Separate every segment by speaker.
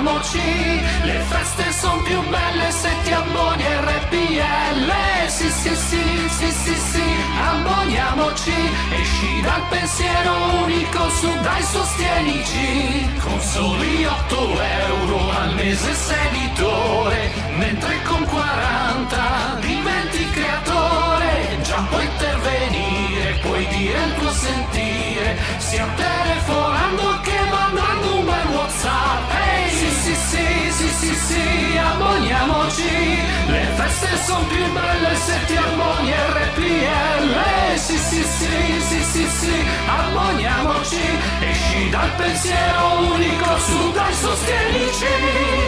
Speaker 1: abboniamoci, le feste sono più belle se ti abboni RPL. Sì, sì, sì, sì, sì, sì, abboniamoci, esci dal pensiero unico su dai sostienici. Con soli 8 euro al mese sei editore, mentre con 40 diventi creatore. Già puoi intervenire, puoi dire il tuo sentire, sia telefonando che mandando un bel WhatsApp. Ehi, sì, sì, sì, sì, sì, sì, abboniamoci. Le feste sono più belle se ti abboni RPL. Sì, sì, sì, sì, sì, sì, abboniamoci. Esci dal pensiero unico su dai sostienici.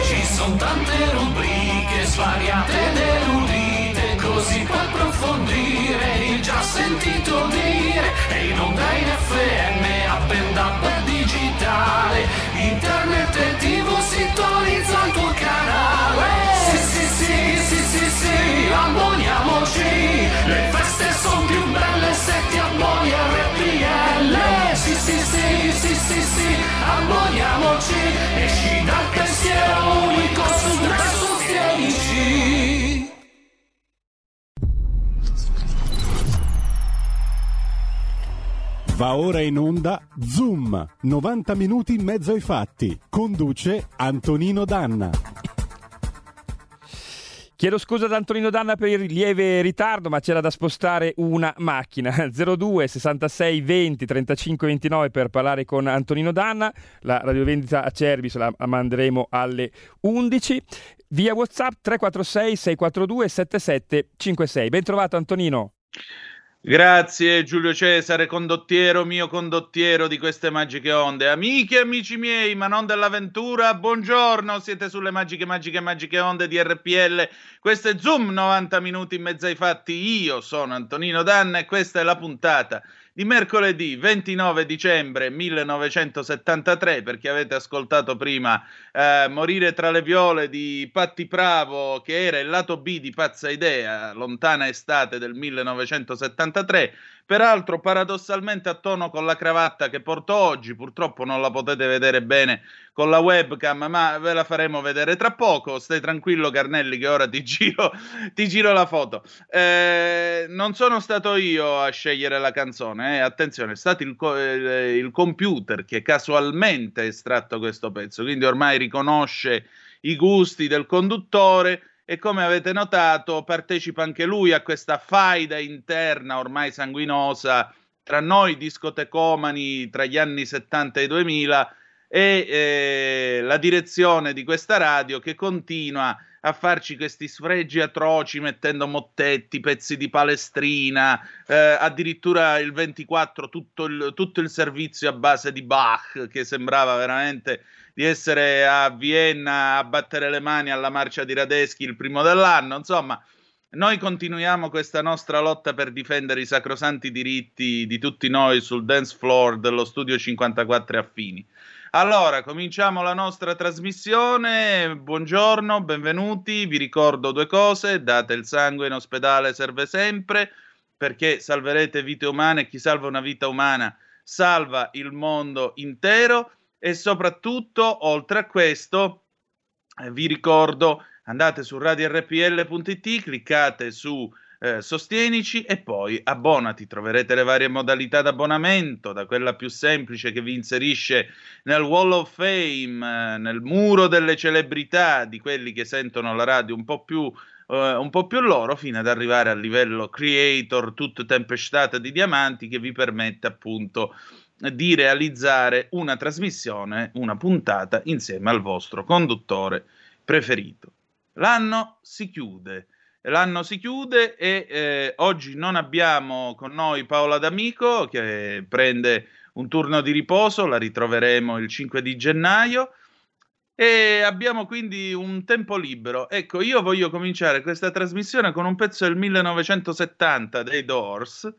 Speaker 1: Ci sono tante rubriche svariate ed erudite, così puoi approfondire già sentito dire. E in onda in FM, up and digitale, internet e tv sintonizza il tuo canale. Sì, sì, sì, sì, sì, sì, abboniamoci. Le feste sono più belle se ti abboni RPL. Sì, sì, sì, sì, sì, sì, abboniamoci. Esci dal pensiero unico su dai sostienici.
Speaker 2: Va ora in onda Zoom, 90 minuti in mezzo ai fatti. Conduce Antonino Danna.
Speaker 3: Chiedo scusa ad Antonino Danna per il lieve ritardo, ma c'era da spostare una macchina. 02 66 20 35 29 per parlare con Antonino Danna. La radiovendita a Cervis la manderemo alle 11. Via WhatsApp 346 642 7756. Ben trovato Antonino.
Speaker 4: Grazie Giulio Cesare, condottiero mio condottiero di queste magiche onde. Amiche e amici miei, ma non dell'avventura, buongiorno, siete sulle magiche, magiche, magiche onde di RPL. Questo è Zoom 90 minuti in mezzo ai fatti. Io sono Antonino Danna e questa è la puntata di mercoledì 29 dicembre 1973, perché avete ascoltato prima eh, Morire tra le viole di Patti Pravo, che era il lato B di Pazza Idea, lontana estate del 1973. Peraltro, paradossalmente a tono con la cravatta che porto oggi, purtroppo non la potete vedere bene con la webcam, ma ve la faremo vedere tra poco. Stai tranquillo, Carnelli, che ora ti giro, ti giro la foto. Eh, non sono stato io a scegliere la canzone, eh. attenzione, è stato il, co- eh, il computer che casualmente ha estratto questo pezzo, quindi ormai riconosce i gusti del conduttore e come avete notato partecipa anche lui a questa faida interna ormai sanguinosa tra noi discotecomani tra gli anni 70 e 2000 e eh, la direzione di questa radio che continua a farci questi sfregi atroci mettendo mottetti, pezzi di palestrina, eh, addirittura il 24 tutto il, tutto il servizio a base di Bach che sembrava veramente di essere a Vienna a battere le mani alla marcia di Radeschi il primo dell'anno, insomma, noi continuiamo questa nostra lotta per difendere i sacrosanti diritti di tutti noi sul dance floor dello studio 54 Affini. Allora, cominciamo la nostra trasmissione. Buongiorno, benvenuti. Vi ricordo due cose: date il sangue in ospedale serve sempre perché salverete vite umane chi salva una vita umana salva il mondo intero e soprattutto, oltre a questo, eh, vi ricordo, andate su radiorpl.it, cliccate su eh, Sostienici e poi abbonati. Troverete le varie modalità di abbonamento, da quella più semplice che vi inserisce nel Wall of Fame, eh, nel muro delle celebrità di quelli che sentono la radio un po' più Uh, un po' più loro fino ad arrivare al livello creator tutto tempestate di diamanti che vi permette appunto di realizzare una trasmissione, una puntata insieme al vostro conduttore preferito. L'anno si chiude. L'anno si chiude e eh, oggi non abbiamo con noi Paola D'Amico che prende un turno di riposo, la ritroveremo il 5 di gennaio e abbiamo quindi un tempo libero. Ecco, io voglio cominciare questa trasmissione con un pezzo del 1970 dei Doors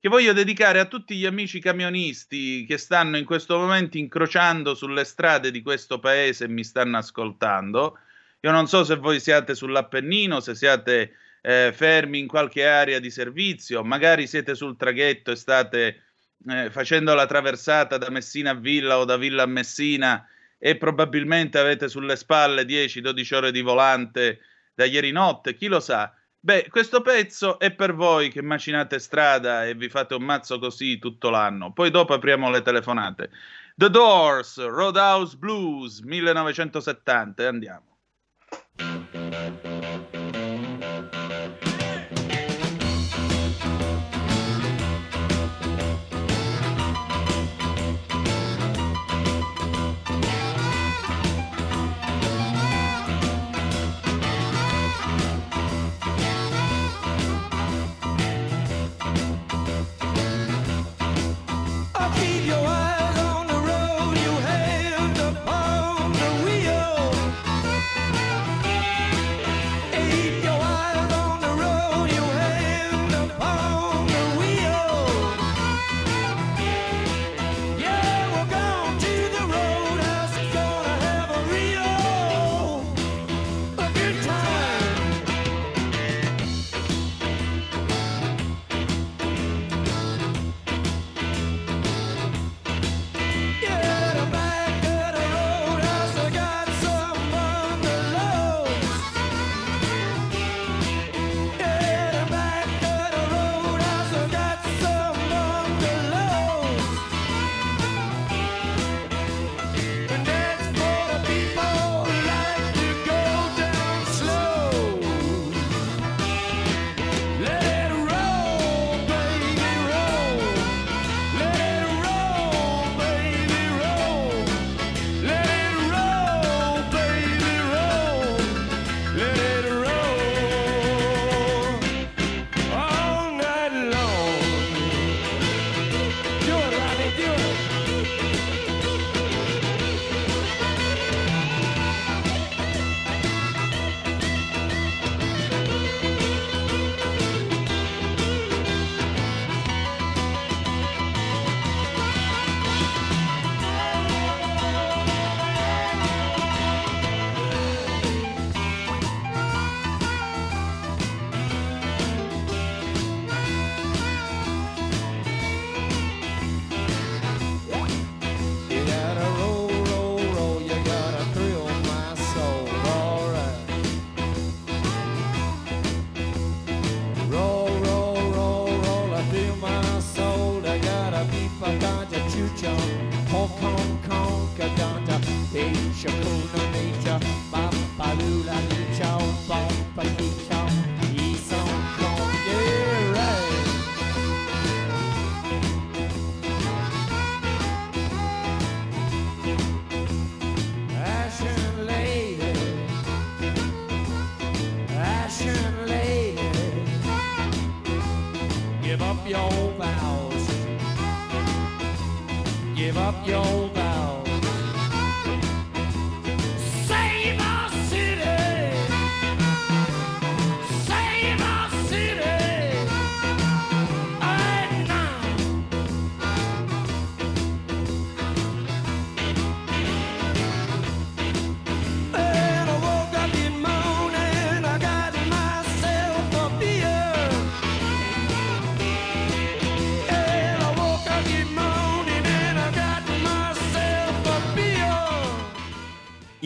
Speaker 4: che voglio dedicare a tutti gli amici camionisti che stanno in questo momento incrociando sulle strade di questo paese e mi stanno ascoltando. Io non so se voi siate sull'Appennino, se siate eh, fermi in qualche area di servizio, magari siete sul traghetto e state eh, facendo la traversata da Messina a Villa o da Villa a Messina
Speaker 5: e probabilmente avete sulle spalle 10-12 ore di volante da ieri notte, chi lo sa. Beh, questo pezzo è per voi che macinate strada e vi fate un mazzo così tutto l'anno. Poi dopo apriamo le telefonate. The Doors, Roadhouse Blues 1970, e andiamo.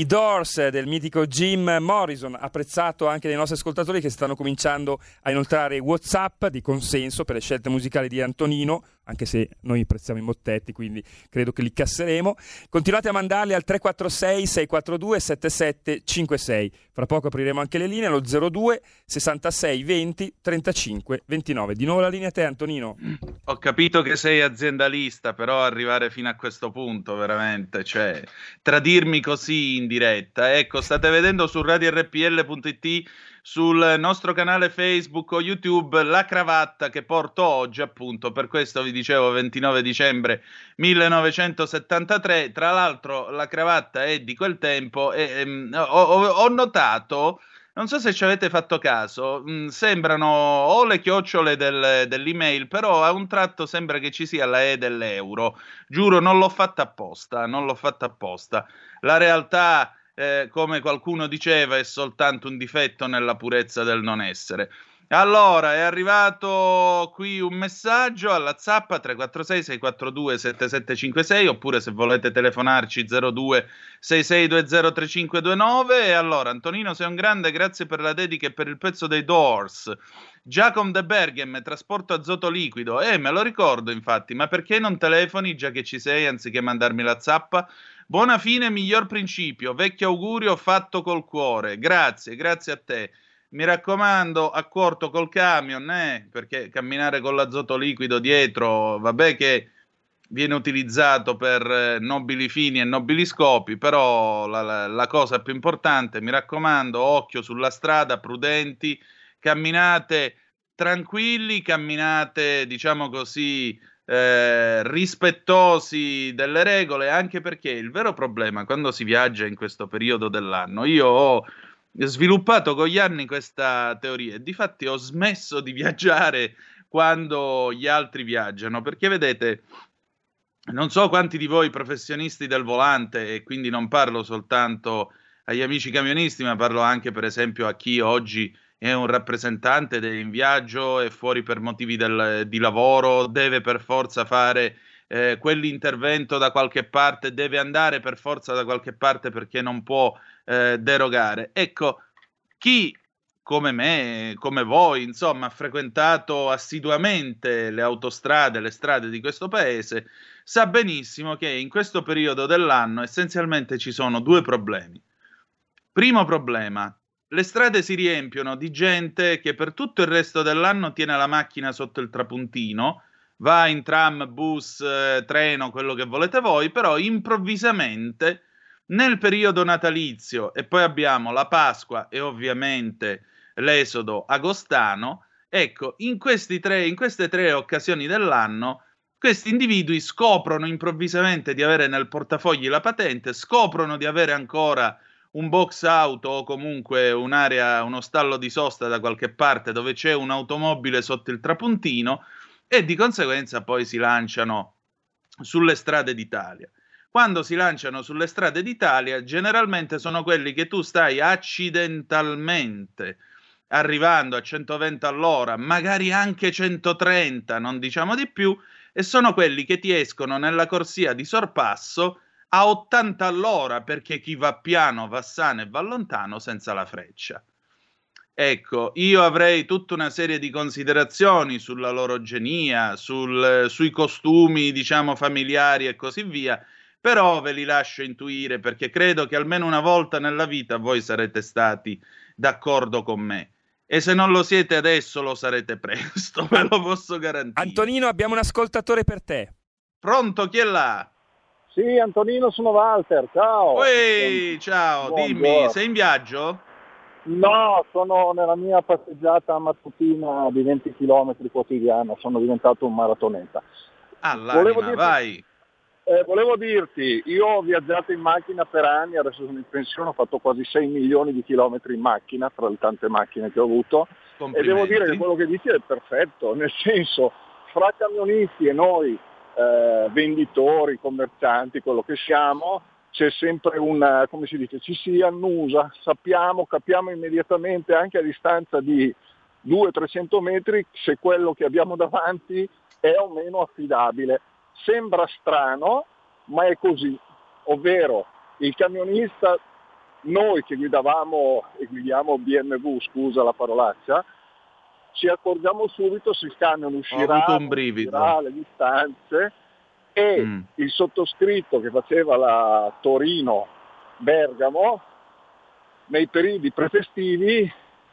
Speaker 3: I Doors del mitico Jim Morrison, apprezzato anche dai nostri ascoltatori che stanno cominciando a inoltrare WhatsApp di consenso per le scelte musicali di Antonino, anche se noi prezziamo i mottetti, quindi credo che li casseremo. Continuate a mandarli al 346 642 7756. Fra poco apriremo anche le linee allo 02 66 20 35 29. Di nuovo la linea a te Antonino.
Speaker 5: Ho capito che sei aziendalista, però arrivare fino a questo punto veramente, cioè tradirmi così in diretta. Ecco, state vedendo su radiorpl.it sul nostro canale Facebook o YouTube la cravatta che porto oggi, appunto, per questo vi dicevo 29 dicembre 1973. Tra l'altro la cravatta è di quel tempo e ehm, ho, ho, notato non so se ci avete fatto caso, mh, sembrano o le chiocciole del, dell'email, però a un tratto sembra che ci sia la E dell'euro. Giuro, non l'ho fatta apposta, non l'ho fatta apposta. La realtà eh, come qualcuno diceva, è soltanto un difetto nella purezza del non essere.
Speaker 4: Allora, è arrivato qui un messaggio alla zappa 346 642 7756 oppure se volete telefonarci 02 6620 3529 e allora Antonino sei un grande, grazie per la dedica e per il pezzo dei Doors. Giacom de Berghem, trasporto azoto liquido. Eh, me lo ricordo infatti, ma perché non telefoni già che ci sei anziché mandarmi la zappa? Buona fine, miglior principio. Vecchio augurio fatto col cuore. Grazie, grazie a te mi raccomando, accorto col camion, eh, perché camminare con l'azoto liquido dietro, vabbè che viene utilizzato per eh, nobili fini e nobili scopi, però la, la, la, cosa più importante, mi raccomando, occhio sulla strada, prudenti, camminate tranquilli, camminate, diciamo così, eh, rispettosi delle regole, anche perché il vero problema quando si viaggia in questo periodo dell'anno, io ho sviluppato con gli anni questa teoria e difatti ho smesso di viaggiare quando gli altri viaggiano, perché vedete, non so quanti di voi professionisti del volante, e quindi non parlo soltanto agli amici camionisti, ma parlo anche per esempio a chi oggi è un rappresentante ed è in viaggio, è fuori per motivi del, di lavoro, deve per forza fare eh, quell'intervento da qualche parte, deve andare per forza da qualche parte perché non può eh, derogare. Ecco, chi come me, come voi, insomma, ha frequentato assiduamente le autostrade, le strade di questo paese, sa benissimo che in questo periodo dell'anno essenzialmente ci sono due problemi. Primo problema, le strade si riempiono di gente che per tutto il resto dell'anno tiene la macchina sotto il trapuntino, va in tram, bus, eh, treno, quello che volete voi, però improvvisamente nel periodo natalizio e poi abbiamo la Pasqua e ovviamente l'esodo agostano, ecco, in, tre, in queste tre occasioni dell'anno questi individui scoprono improvvisamente di avere nel portafogli la patente, scoprono di avere ancora un box auto o comunque un'area, uno stallo di sosta da qualche parte dove c'è un'automobile sotto il trapuntino e di conseguenza poi si lanciano sulle strade d'Italia. Quando si lanciano sulle strade d'Italia, generalmente sono quelli che tu stai accidentalmente arrivando a 120 all'ora, magari anche 130, non diciamo di più, e sono quelli che ti escono nella corsia di sorpasso a 80 all'ora perché chi va piano va sano e va lontano senza la freccia. Ecco, io avrei tutta una serie di considerazioni sulla loro genia, sul, sui costumi, diciamo, familiari e così via, però ve li lascio intuire perché credo che almeno una volta nella vita voi sarete stati d'accordo con me. E se non lo siete adesso lo sarete presto, ve lo posso garantire.
Speaker 3: Antonino, abbiamo un ascoltatore per te.
Speaker 4: Pronto, chi è là?
Speaker 6: Sì, Antonino, sono Walter, ciao.
Speaker 4: Ehi, ciao, Buongiorno. dimmi, sei in viaggio?
Speaker 6: No, sono nella mia passeggiata mattutina di 20 km quotidiana, sono diventato un maratoneta.
Speaker 4: Ah, Volevo dirti... vai.
Speaker 6: Eh, volevo dirti, io ho viaggiato in macchina per anni, adesso sono in pensione, ho fatto quasi 6 milioni di chilometri in macchina, tra le tante macchine che ho avuto, e devo dire che quello che dici è perfetto, nel senso, fra camionisti e noi, eh, venditori, commercianti, quello che siamo, c'è sempre un, come si dice, ci si annusa, sappiamo, capiamo immediatamente anche a distanza di 200-300 metri se quello che abbiamo davanti è o meno affidabile. Sembra strano, ma è così, ovvero il camionista, noi che guidavamo e guidiamo BMW, scusa la parolaccia, ci accorgiamo subito se il camion uscirà, uscirà le distanze e mm. il sottoscritto che faceva la Torino-Bergamo nei periodi prefestivi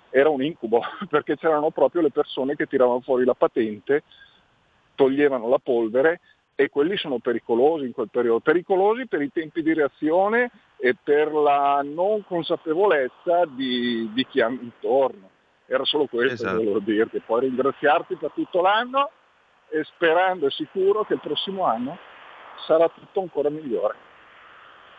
Speaker 6: era un incubo perché c'erano proprio le persone che tiravano fuori la patente, toglievano la polvere e quelli sono pericolosi in quel periodo, pericolosi per i tempi di reazione e per la non consapevolezza di, di chi ha intorno. Era solo questo esatto. che volevo dirti, poi ringraziarti per tutto l'anno e sperando e sicuro che il prossimo anno sarà tutto ancora migliore.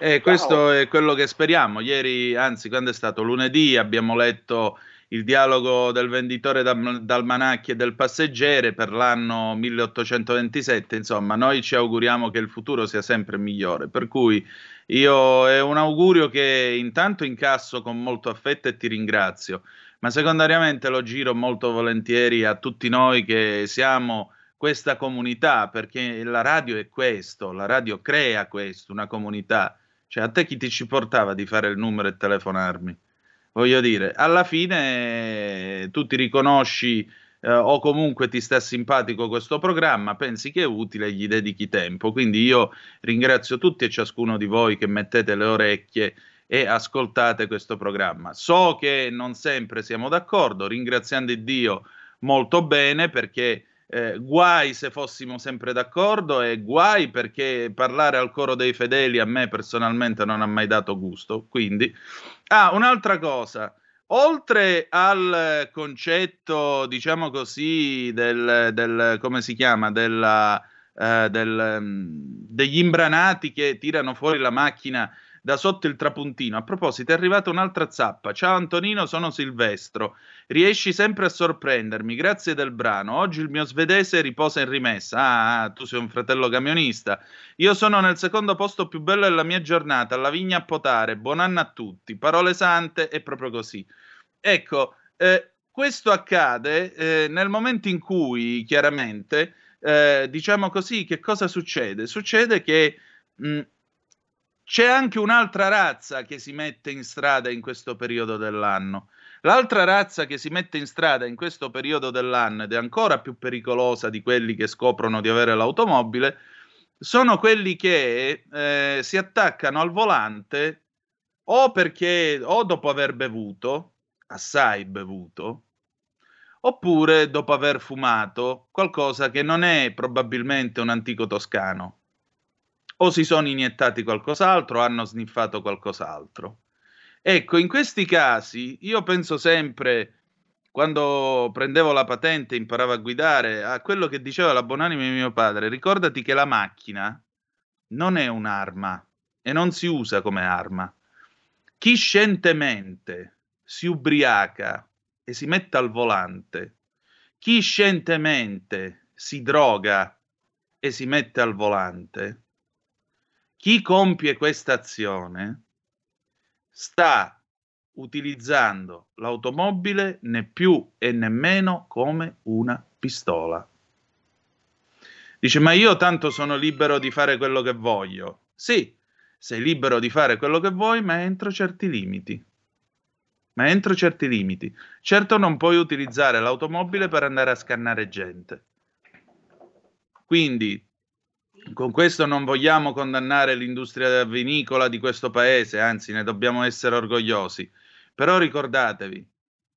Speaker 4: Eh, questo è quello che speriamo. Ieri, anzi, quando è stato lunedì, abbiamo letto il dialogo del venditore d'almanacchi e del passeggere per l'anno 1827, insomma, noi ci auguriamo che il futuro sia sempre migliore, per cui io è un augurio che intanto incasso con molto affetto e ti ringrazio, ma secondariamente lo giro molto volentieri a tutti noi che siamo questa comunità, perché la radio è questo, la radio crea questo, una comunità. Cioè, a te chi ti ci portava di fare il numero e telefonarmi? Voglio dire, alla fine tu ti riconosci eh, o comunque ti sta simpatico questo programma, pensi che è utile, gli dedichi tempo. Quindi io ringrazio tutti e ciascuno di voi che mettete le orecchie e ascoltate questo programma. So che non sempre siamo d'accordo, ringraziando Dio molto bene perché eh, guai se fossimo sempre d'accordo e guai perché parlare al coro dei fedeli a me personalmente non ha mai dato gusto. Quindi, ah, un'altra cosa. Oltre al concetto, diciamo così, del, del come si chiama, della, eh, del, mm, degli imbranati che tirano fuori la macchina da sotto il trapuntino. A proposito, è arrivata un'altra zappa. Ciao Antonino, sono Silvestro. Riesci sempre a sorprendermi. Grazie del brano. Oggi il mio svedese riposa in rimessa. Ah, ah, tu sei un fratello camionista. Io sono nel secondo posto più bello della mia giornata, alla vigna a potare. Buon anno a tutti. Parole sante e proprio così. Ecco, eh, questo accade eh, nel momento in cui, chiaramente, eh, diciamo così, che cosa succede? Succede che mh, c'è anche un'altra razza che si mette in strada in questo periodo dell'anno. L'altra razza che si mette in strada in questo periodo dell'anno ed è ancora più pericolosa di quelli che scoprono di avere l'automobile, sono quelli che eh, si attaccano al volante o perché o dopo aver bevuto, assai bevuto, oppure dopo aver fumato qualcosa che non è probabilmente un antico toscano o si sono iniettati qualcos'altro hanno sniffato qualcos'altro. Ecco, in questi casi io penso sempre, quando prendevo la patente e imparavo a guidare, a quello che diceva la buonanima di mio padre, ricordati che la macchina non è un'arma e non si usa come arma. Chi scientemente si ubriaca e si mette al volante, chi scientemente si droga e si mette al volante, chi compie questa azione sta utilizzando l'automobile né più e nemmeno come una pistola. Dice, ma io tanto sono libero di fare quello che voglio. Sì, sei libero di fare quello che vuoi, ma entro certi limiti. Ma entro certi limiti. Certo non puoi utilizzare l'automobile per andare a scannare gente. Quindi con questo non vogliamo condannare l'industria vinicola di questo paese, anzi ne dobbiamo essere orgogliosi. Però ricordatevi,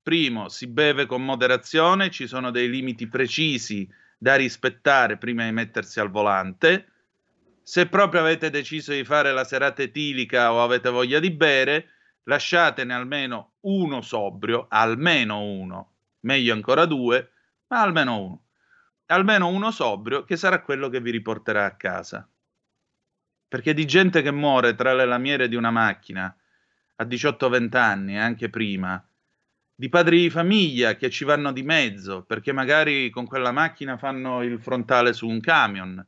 Speaker 4: primo, si beve con moderazione, ci sono dei limiti precisi da rispettare prima di mettersi al volante. Se proprio avete deciso di fare la serata etilica o avete voglia di bere, lasciatene almeno uno sobrio, almeno uno, meglio ancora due, ma almeno uno almeno uno sobrio che sarà quello che vi riporterà a casa. Perché di gente che muore tra le lamiere di una macchina a 18-20 anni e anche prima, di padri di famiglia che ci vanno di mezzo perché magari con quella macchina fanno il frontale su un camion,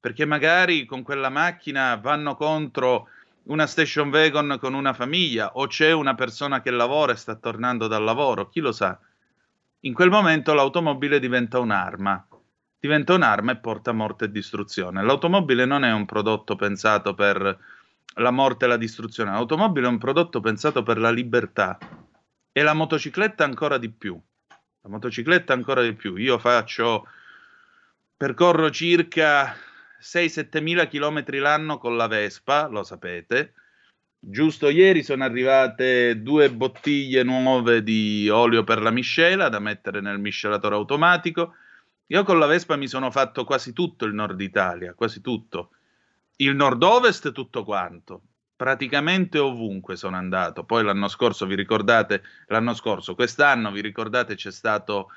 Speaker 4: perché magari con quella macchina vanno contro una station wagon con una famiglia o c'è una persona che lavora e sta tornando dal lavoro, chi lo sa. In quel momento l'automobile diventa un'arma diventa un'arma e porta morte e distruzione. L'automobile non è un prodotto pensato per la morte e la distruzione, l'automobile è un prodotto pensato per la libertà e la motocicletta ancora di più. La motocicletta ancora di più. Io faccio, percorro circa 6-7 mila chilometri l'anno con la Vespa, lo sapete. Giusto ieri sono arrivate due bottiglie nuove di olio per la miscela da mettere nel miscelatore automatico io con la Vespa mi sono fatto quasi tutto il nord Italia, quasi tutto. Il nord-ovest tutto quanto. Praticamente ovunque sono andato. Poi l'anno scorso, vi ricordate, l'anno scorso, quest'anno, vi ricordate, c'è stato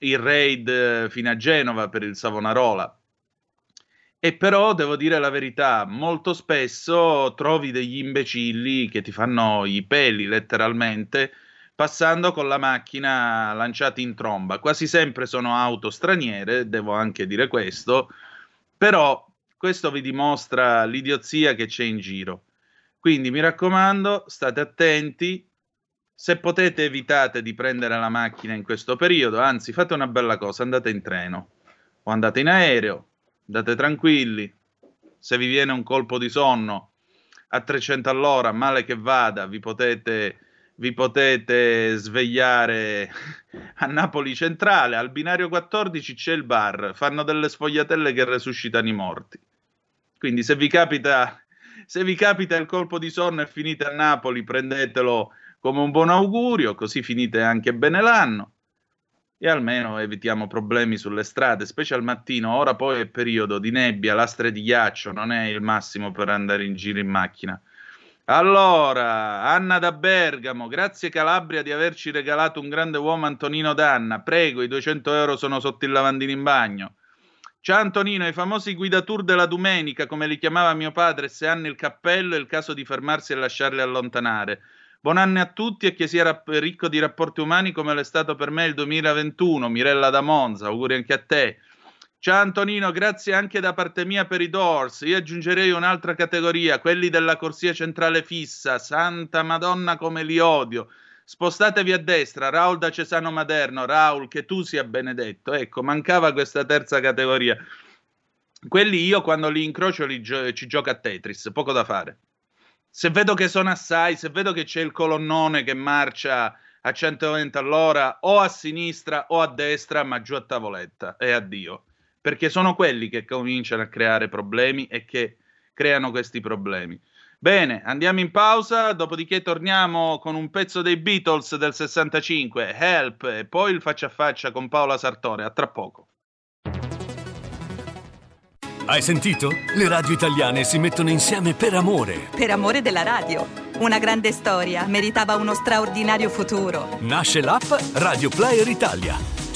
Speaker 4: il raid eh, fino a Genova per il Savonarola. E però devo dire la verità, molto spesso trovi degli imbecilli che ti fanno i peli letteralmente passando con la macchina lanciati in tromba. Quasi sempre sono auto straniere, devo anche dire questo, però questo vi dimostra l'idiozia che c'è in giro. Quindi mi raccomando, state attenti. se potete evitate di prendere la macchina in questo periodo, anzi fate una bella cosa, andate in treno o andate in aereo, andate tranquilli, se vi viene un colpo di sonno a 300 all'ora, male che vada, vi potete, vi potete svegliare a Napoli Centrale, al binario 14 c'è il bar, fanno delle sfogliatelle che resuscitano i morti. Quindi se vi capita, se vi capita il colpo di sonno e finite a Napoli, prendetelo come un buon augurio, così finite anche bene l'anno e almeno evitiamo problemi sulle strade, specie al mattino. Ora poi è periodo di nebbia, lastre di ghiaccio, non è il massimo per andare in giro in macchina. Allora, Anna da Bergamo, grazie Calabria di averci regalato un grande uomo Antonino Danna. Prego, i 200 euro sono sotto il lavandino in bagno. Ciao Antonino, i famosi guidatur della domenica, come li chiamava mio padre, se hanno il cappello è il caso di fermarsi e lasciarli allontanare. Buon anno a tutti e che sia ricco di rapporti umani come l'è stato per me il 2021. Mirella da Monza, auguri anche a te. Ciao Antonino, grazie anche da parte mia per i Doors. Io aggiungerei un'altra categoria, quelli della corsia centrale fissa. Santa Madonna come li odio. Spostatevi a destra, Raul da Cesano Maderno. Raul, che tu sia benedetto. Ecco, mancava questa terza categoria. Quelli io quando li incrocio li gio- ci gioco a Tetris, poco da fare se vedo che sono assai, se vedo che c'è il colonnone che marcia a 120 all'ora o a sinistra o a destra, ma giù a tavoletta e addio. Perché sono quelli che cominciano a creare problemi e che creano questi problemi. Bene, andiamo in pausa, dopodiché torniamo con un pezzo dei Beatles del 65, Help, e poi il faccia a faccia con Paola Sartore. A tra poco.
Speaker 7: Hai sentito? Le radio italiane si mettono insieme per amore.
Speaker 8: Per amore della radio. Una grande storia meritava uno straordinario futuro.
Speaker 7: Nasce l'app Radio Player Italia.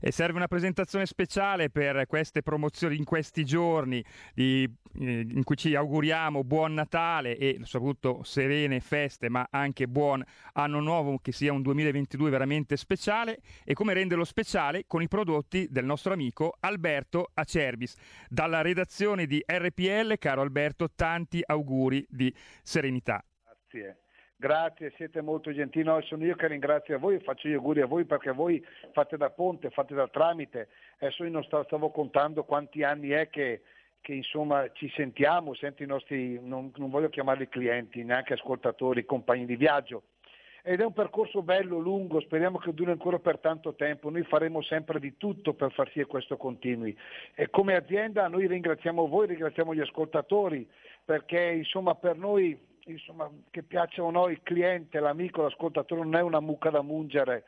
Speaker 3: E serve una presentazione speciale per queste promozioni in questi giorni di, eh, in cui ci auguriamo buon Natale e soprattutto serene feste, ma anche buon anno nuovo, che sia un 2022 veramente speciale. E come renderlo speciale? Con i prodotti del nostro amico Alberto Acerbis. Dalla redazione di RPL, caro Alberto, tanti auguri di serenità.
Speaker 9: Grazie. Grazie, siete molto gentili. No, sono io che ringrazio a voi faccio gli auguri a voi perché voi fate da ponte, fate da tramite. Adesso io non stavo, contando quanti anni è che, che insomma, ci sentiamo, senti i nostri, non, non voglio chiamarli clienti, neanche ascoltatori, compagni di viaggio. Ed è un percorso bello, lungo, speriamo che duri ancora per tanto tempo. Noi faremo sempre di tutto per far sì che questo continui. E come azienda noi ringraziamo voi, ringraziamo gli ascoltatori, perché insomma per noi insomma, che piaccia o no il cliente, l'amico, l'ascoltatore non è una mucca da mungere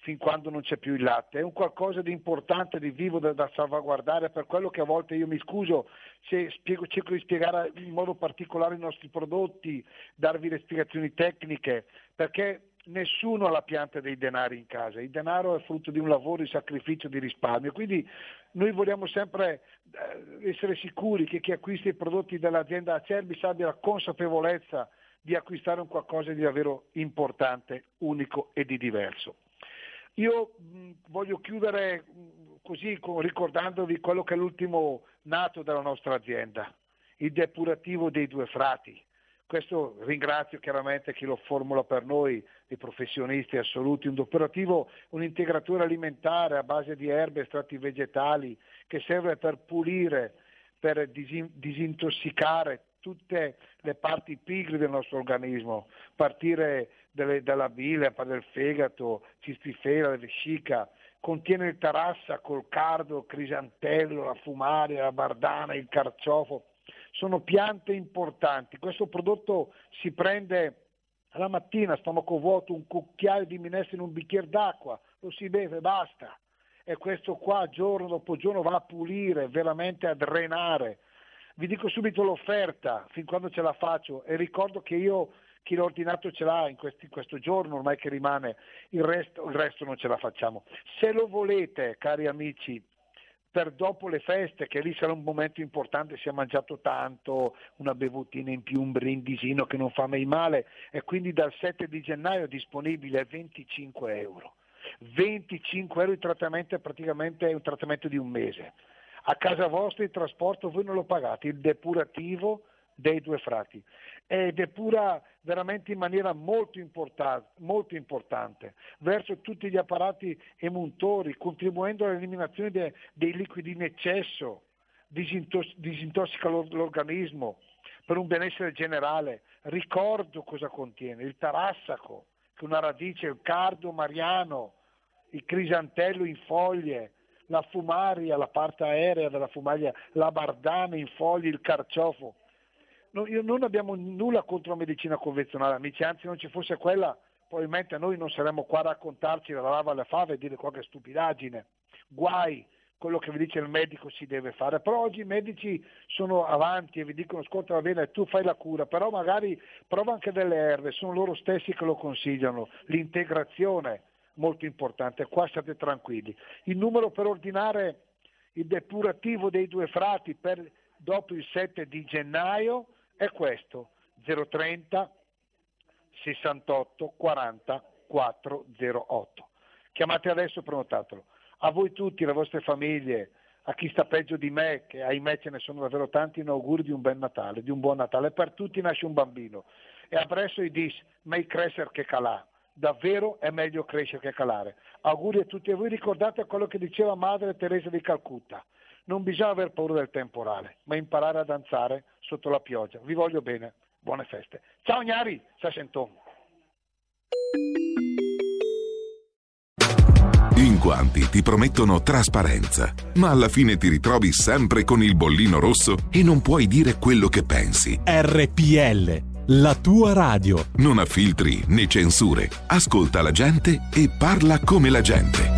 Speaker 9: fin quando non c'è più il latte, è un qualcosa di importante, di vivo da, da salvaguardare, per quello che a volte io mi scuso se spiego, cerco di spiegare in modo particolare i nostri prodotti, darvi le spiegazioni tecniche, perché nessuno ha la pianta dei denari in casa, il denaro è frutto di un lavoro, di sacrificio, di risparmio, quindi noi vogliamo sempre eh, essere sicuri che chi acquista i prodotti dell'azienda Acerbis abbia la consapevolezza di acquistare un qualcosa di davvero importante, unico e di diverso. Io mh, voglio chiudere mh, così ricordandovi quello che è l'ultimo nato della nostra azienda, il depurativo dei due frati questo ringrazio chiaramente chi lo formula per noi, i professionisti assoluti, un operativo, un integratore alimentare a base di erbe, estratti vegetali che serve per pulire, per disintossicare tutte le parti pigre del nostro organismo, partire delle, dalla bile, del fegato, cistifera, la vescica, contiene il tarassa col cardo, il crisantello, la fumaria, la bardana, il carciofo, sono piante importanti. Questo prodotto si prende alla mattina stomaco vuoto, un cucchiaio di minestra in un bicchiere d'acqua, lo si beve, basta. E questo qua giorno dopo giorno va a pulire, veramente a drenare. Vi dico subito l'offerta, fin quando ce la faccio, e ricordo che io chi l'ha ordinato ce l'ha in, questi, questo giorno ormai che rimane, il resto, il resto non ce la facciamo. Se lo volete, cari amici, per dopo le feste, che lì sarà un momento importante, si è mangiato tanto, una bevutina in più, un brindisino che non fa mai male e quindi dal 7 di gennaio è disponibile a 25 euro. 25 euro il trattamento è praticamente un trattamento di un mese. A casa vostra il trasporto voi non lo pagate, il depurativo dei due frati ed è pura veramente in maniera molto, importante, molto importante verso tutti gli apparati emuntori, contribuendo all'eliminazione de, dei liquidi in eccesso, disintos- disintossica l'organismo per un benessere generale. Ricordo cosa contiene il tarassaco, che è una radice, il cardo mariano, il crisantello in foglie, la fumaria, la parte aerea della fumaria, la bardana in foglie, il carciofo no, non abbiamo nulla contro la medicina convenzionale, amici, anzi non ci fosse quella, probabilmente noi non saremmo qua a raccontarci la lava alle fave e dire qualche stupidaggine. Guai, quello che vi dice il medico si deve fare, però oggi i medici sono avanti e vi dicono ascolta va bene tu fai la cura, però magari prova anche delle erbe, sono loro stessi che lo consigliano, l'integrazione molto importante, qua state tranquilli. Il numero per ordinare il depurativo dei due frati per, dopo il 7 di gennaio è questo 030 68 40 408. Chiamate adesso e prenotatelo. A voi tutti, alle vostre famiglie, a chi sta peggio di me, che ahimè ce ne sono davvero tanti, in auguri di un bel Natale, di un buon Natale. Per tutti nasce un bambino. E appresso i dis, mai crescere che calà. Davvero è meglio crescere che calare. Auguri a tutti e voi ricordate quello che diceva Madre Teresa di Calcutta non bisogna aver paura del temporale, ma imparare a danzare sotto la pioggia. Vi voglio bene, buone feste. Ciao Gnari, sa sentò.
Speaker 10: In quanti ti promettono trasparenza, ma alla fine ti ritrovi sempre con il bollino rosso e non puoi dire quello che pensi.
Speaker 2: RPL, la tua radio.
Speaker 10: Non ha filtri né censure. Ascolta la gente e parla come la gente.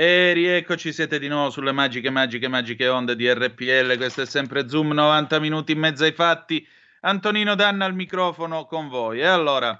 Speaker 3: E
Speaker 4: rieccoci, siete di nuovo sulle magiche, magiche, magiche onde di RPL. Questo è sempre Zoom, 90 minuti in mezzo ai fatti. Antonino Danna al microfono con voi. E allora,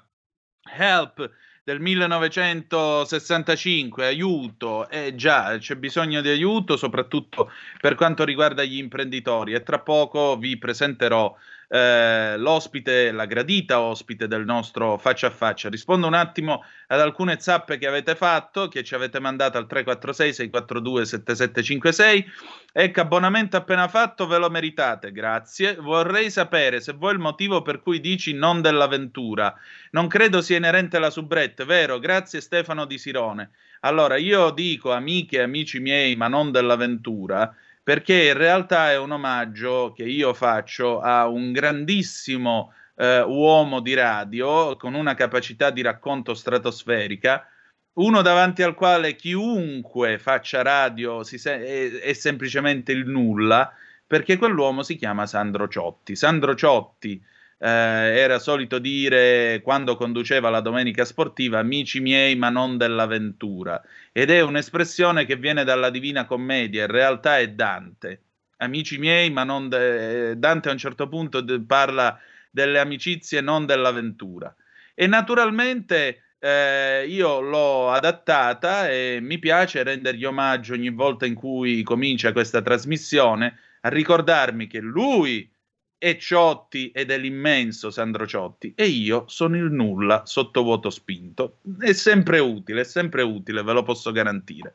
Speaker 4: Help del 1965, aiuto, eh già, c'è bisogno di aiuto soprattutto per quanto riguarda gli imprenditori e tra poco vi presenterò eh, l'ospite, la gradita ospite del nostro faccia a faccia. Rispondo un attimo ad alcune zappe che avete fatto, che ci avete mandato al 346 642 7756. Ecco, abbonamento appena fatto, ve lo meritate, grazie. Vorrei sapere se vuoi il motivo per cui dici non dell'avventura. Non credo sia inerente alla subrette, vero? Grazie Stefano di Sirone. Allora, io dico amiche e amici miei, ma non dell'avventura, perché in realtà è un omaggio che io faccio a un grandissimo eh, uomo di radio con una capacità di racconto stratosferica, uno davanti al quale chiunque faccia radio se- è, è semplicemente il nulla, perché quell'uomo si chiama Sandro Ciotti. Sandro Ciotti eh, era solito dire quando conduceva la domenica sportiva amici miei ma non dell'avventura ed è un'espressione che viene dalla Divina Commedia, in realtà è Dante. Amici miei ma non de- Dante a un certo punto de- parla delle amicizie non dell'avventura e naturalmente eh, io l'ho adattata e mi piace rendergli omaggio ogni volta in cui comincia questa trasmissione a ricordarmi che lui è Ciotti ed è l'immenso Sandro Ciotti e io sono il nulla sottovuoto spinto. È sempre utile, è sempre utile, ve lo posso garantire.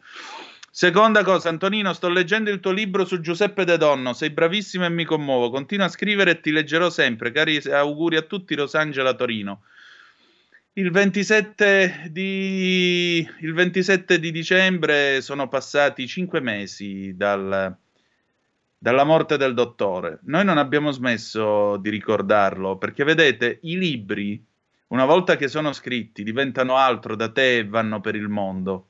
Speaker 4: Seconda cosa, Antonino, sto leggendo il tuo libro su Giuseppe De Donno, sei bravissimo e mi commuovo. Continua a scrivere e ti leggerò sempre. Cari auguri a tutti, Rosangela Torino. Il 27, di, il 27 di dicembre sono passati cinque mesi dal, dalla morte del dottore. Noi non abbiamo smesso di ricordarlo perché vedete, i libri, una volta che sono scritti, diventano altro da te e vanno per il mondo.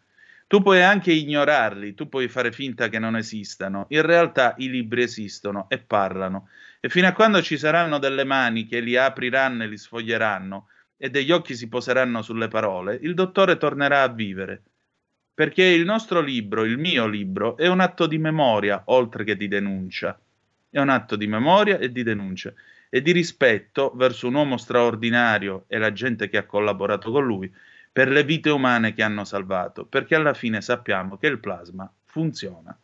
Speaker 4: Tu puoi anche ignorarli, tu puoi fare finta che non esistano. In realtà i libri esistono e parlano. E fino a quando ci saranno delle mani che li apriranno e li sfoglieranno e degli occhi si poseranno sulle parole, il dottore tornerà a vivere perché il nostro libro, il mio libro, è un atto di memoria oltre che di denuncia. È un atto di memoria e di denuncia e di rispetto verso un uomo straordinario e la gente che ha collaborato con lui per le vite umane che hanno salvato, perché alla fine sappiamo che il plasma funziona.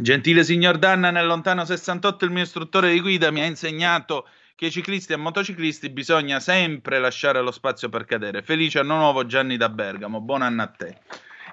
Speaker 4: Gentile signor Danna, nel lontano 68 il mio istruttore di guida mi ha insegnato che ciclisti e motociclisti bisogna sempre lasciare lo spazio per cadere. Felice anno nuovo Gianni da Bergamo, buon anno a te.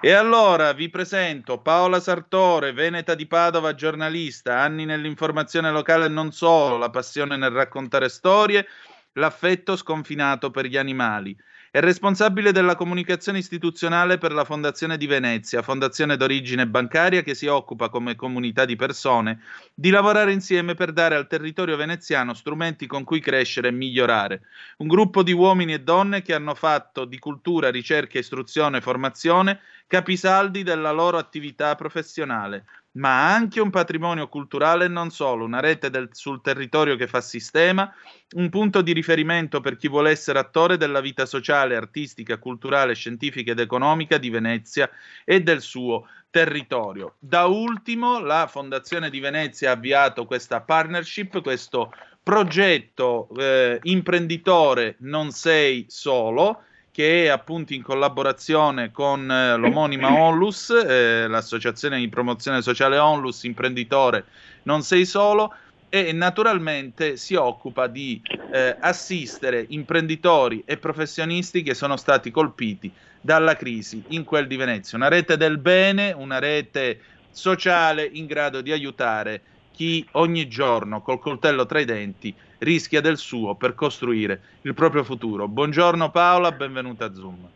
Speaker 4: E allora vi presento Paola Sartore, veneta di Padova, giornalista, anni nell'informazione locale e non solo, la passione nel raccontare storie, l'affetto sconfinato per gli animali. È responsabile della comunicazione istituzionale per la Fondazione di Venezia, fondazione d'origine bancaria che si occupa come comunità di persone di lavorare insieme per dare al territorio veneziano strumenti con cui crescere e migliorare. Un gruppo di uomini e donne che hanno fatto di cultura, ricerca, istruzione e formazione capisaldi della loro attività professionale ma anche un patrimonio culturale e non solo, una rete del, sul territorio che fa sistema, un punto di riferimento per chi vuole essere attore della vita sociale, artistica, culturale, scientifica ed economica di Venezia e del suo territorio. Da ultimo, la Fondazione di Venezia ha avviato questa partnership, questo progetto eh, imprenditore non sei solo, che è appunto in collaborazione con eh, l'omonima Onlus, eh, l'associazione di promozione sociale Onlus, imprenditore Non sei solo, e naturalmente si occupa di eh, assistere imprenditori e professionisti che sono stati colpiti dalla crisi in quel di Venezia. Una rete del bene, una rete sociale in grado di aiutare chi ogni giorno col coltello tra i denti rischia del suo per costruire il proprio futuro. Buongiorno Paola, benvenuta a Zoom.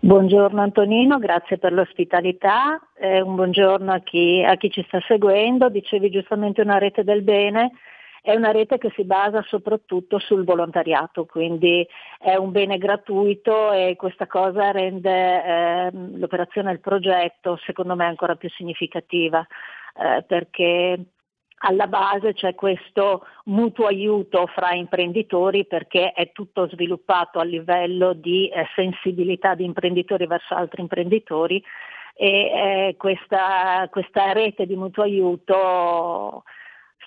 Speaker 11: Buongiorno Antonino, grazie per l'ospitalità, eh, un buongiorno a chi, a chi ci sta seguendo, dicevi giustamente una rete del bene, è una rete che si basa soprattutto sul volontariato, quindi è un bene gratuito e questa cosa rende eh, l'operazione del progetto secondo me ancora più significativa eh, perché alla base c'è questo mutuo aiuto fra imprenditori perché è tutto sviluppato a livello di eh, sensibilità di imprenditori verso altri imprenditori e eh, questa, questa, rete di mutuo aiuto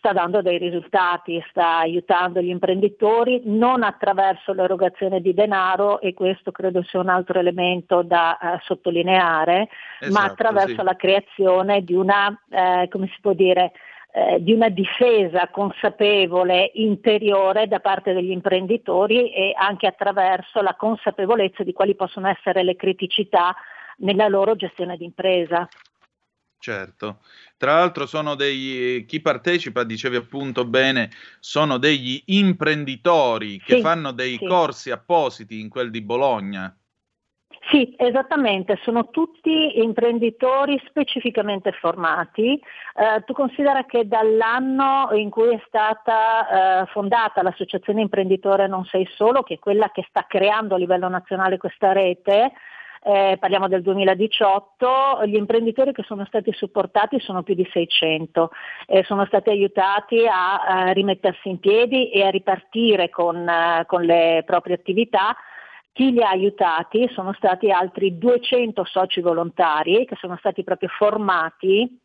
Speaker 11: sta dando dei risultati, sta aiutando gli imprenditori non attraverso l'erogazione di denaro e questo credo sia un altro elemento da uh, sottolineare, esatto, ma attraverso sì. la creazione di una, eh, come si può dire, eh, di una difesa consapevole interiore da parte degli imprenditori e anche attraverso la consapevolezza di quali possono essere le criticità nella loro gestione d'impresa.
Speaker 4: Certo, tra l'altro sono dei, chi partecipa, dicevi appunto bene, sono degli imprenditori che sì, fanno dei sì. corsi appositi in quel di Bologna.
Speaker 11: Sì, esattamente, sono tutti imprenditori specificamente formati. Eh, tu considera che dall'anno in cui è stata eh, fondata l'Associazione Imprenditore Non Sei Solo, che è quella che sta creando a livello nazionale questa rete, eh, parliamo del 2018, gli imprenditori che sono stati supportati sono più di 600, eh, sono stati aiutati a, a, rimettersi in piedi e a ripartire con, uh, con le proprie attività. Chi li ha aiutati sono stati altri 200 soci volontari che sono stati proprio formati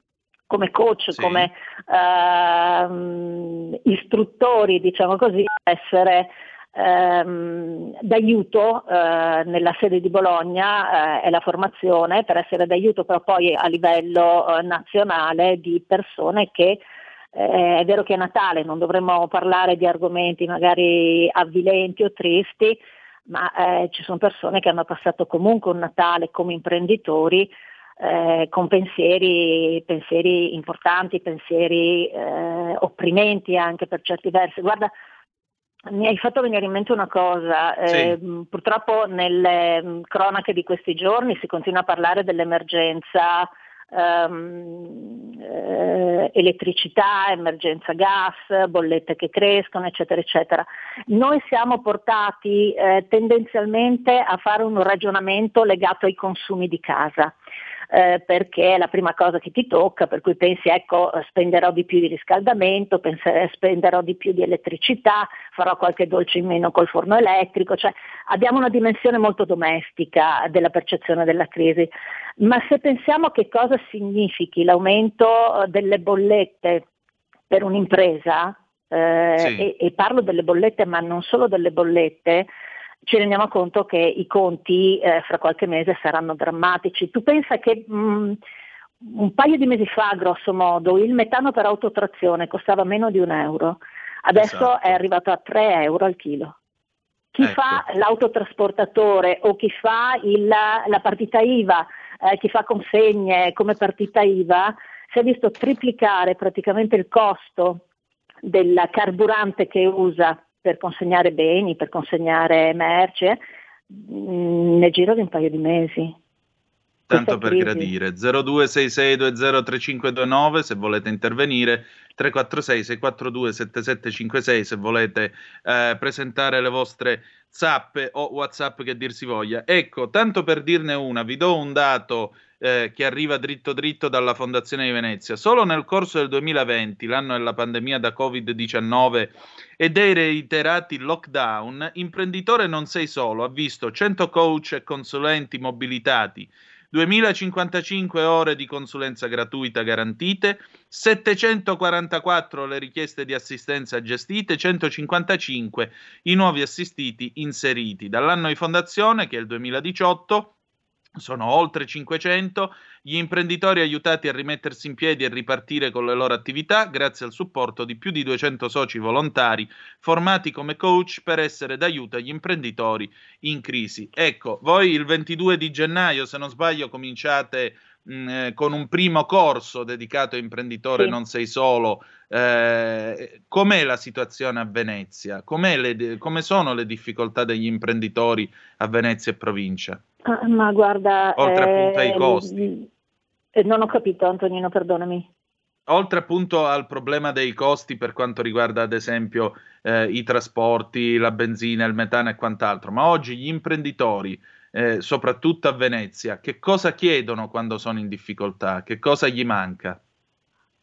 Speaker 11: come coach, sì. come uh, istruttori, diciamo così, a essere ehm, d'aiuto eh, nella sede di Bologna eh, è la formazione per essere d'aiuto però poi a livello eh, nazionale di persone che eh, è vero che è Natale, non dovremmo parlare di argomenti magari avvilenti o tristi, ma eh, ci sono persone che hanno passato comunque un Natale come imprenditori eh, con pensieri, pensieri, importanti, pensieri eh, opprimenti anche per certi versi. Guarda, mi hai fatto venire in mente una cosa, sì. eh, purtroppo nelle mm, cronache di questi giorni si continua a parlare dell'emergenza ehm, eh, elettricità, emergenza gas, bollette che crescono, eccetera, eccetera. Noi siamo portati eh, tendenzialmente a fare un ragionamento legato ai consumi di casa eh, perché è la prima cosa che ti tocca, per cui pensi ecco spenderò di più di riscaldamento, penserò, spenderò di più di elettricità, farò qualche dolce in meno col forno elettrico, cioè abbiamo una dimensione molto domestica della percezione della crisi, ma se pensiamo che cosa significhi l'aumento delle bollette per un'impresa, eh, sì. e, e parlo delle bollette ma non solo delle bollette, ci rendiamo conto che i conti eh, fra qualche mese saranno drammatici. Tu pensa che mh, mm, un paio di mesi fa, grosso modo, il metano per autotrazione costava meno di un euro, adesso esatto. è arrivato a 3 euro al chilo. Chi ecco. fa l'autotrasportatore o chi fa il, la partita IVA, eh, chi fa consegne come partita IVA, si è visto triplicare praticamente il costo del carburante che usa per consegnare beni, per consegnare merce, mm, nel giro di un paio di mesi.
Speaker 4: Tanto per gradire, 0266203529 se volete intervenire, 346 642 7756 se volete eh, presentare le vostre zappe o whatsapp che dir si voglia. Ecco, tanto per dirne una, vi do un dato eh, che arriva dritto dritto dalla Fondazione di Venezia. Solo nel corso del 2020, l'anno della pandemia da Covid-19 e dei reiterati lockdown, Imprenditore Non Sei Solo ha visto 100 coach e consulenti mobilitati, 2055 ore di consulenza gratuita garantite, 744 le richieste di assistenza gestite, 155 i nuovi assistiti inseriti. Dall'anno di fondazione, che è il 2018, sono oltre 500 gli imprenditori aiutati a rimettersi in piedi e ripartire con le loro attività grazie al supporto di più di 200 soci volontari formati come coach per essere d'aiuto agli imprenditori in crisi. Ecco, voi il 22 di gennaio, se non sbaglio, cominciate mh, mm, eh, con un primo corso dedicato a imprenditore sì. non sei solo. Eh, com'è la situazione a Venezia? Le, come sono le difficoltà degli imprenditori a Venezia e provincia?
Speaker 11: Ah, ma guarda...
Speaker 4: Oltre eh, appunto ai costi.
Speaker 11: Eh, non ho capito, Antonino, perdonami.
Speaker 4: Oltre appunto al problema dei costi per quanto riguarda ad esempio eh, i trasporti, la benzina, il metano e quant'altro, ma oggi gli imprenditori, eh, soprattutto a Venezia, che cosa chiedono quando sono in difficoltà? Che cosa gli manca?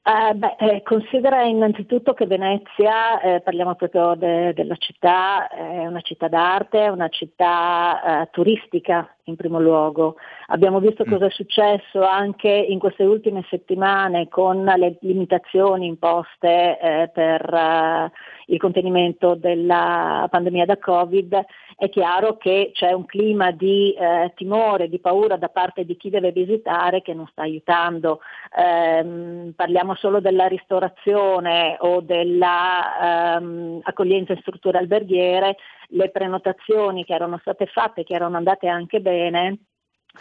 Speaker 11: Eh, beh, eh, considera innanzitutto che Venezia, eh, parliamo proprio de- della città, è una città d'arte, è una città eh, turistica in primo luogo. Abbiamo visto mm. cosa è successo anche in queste ultime settimane con le limitazioni imposte eh, per eh, il contenimento della pandemia da Covid. È chiaro che c'è un clima di eh, timore, di paura da parte di chi deve visitare che non sta aiutando. Ehm, parliamo solo della ristorazione o dell'accoglienza ehm, in strutture alberghiere, le prenotazioni che erano state fatte, che erano andate anche bene,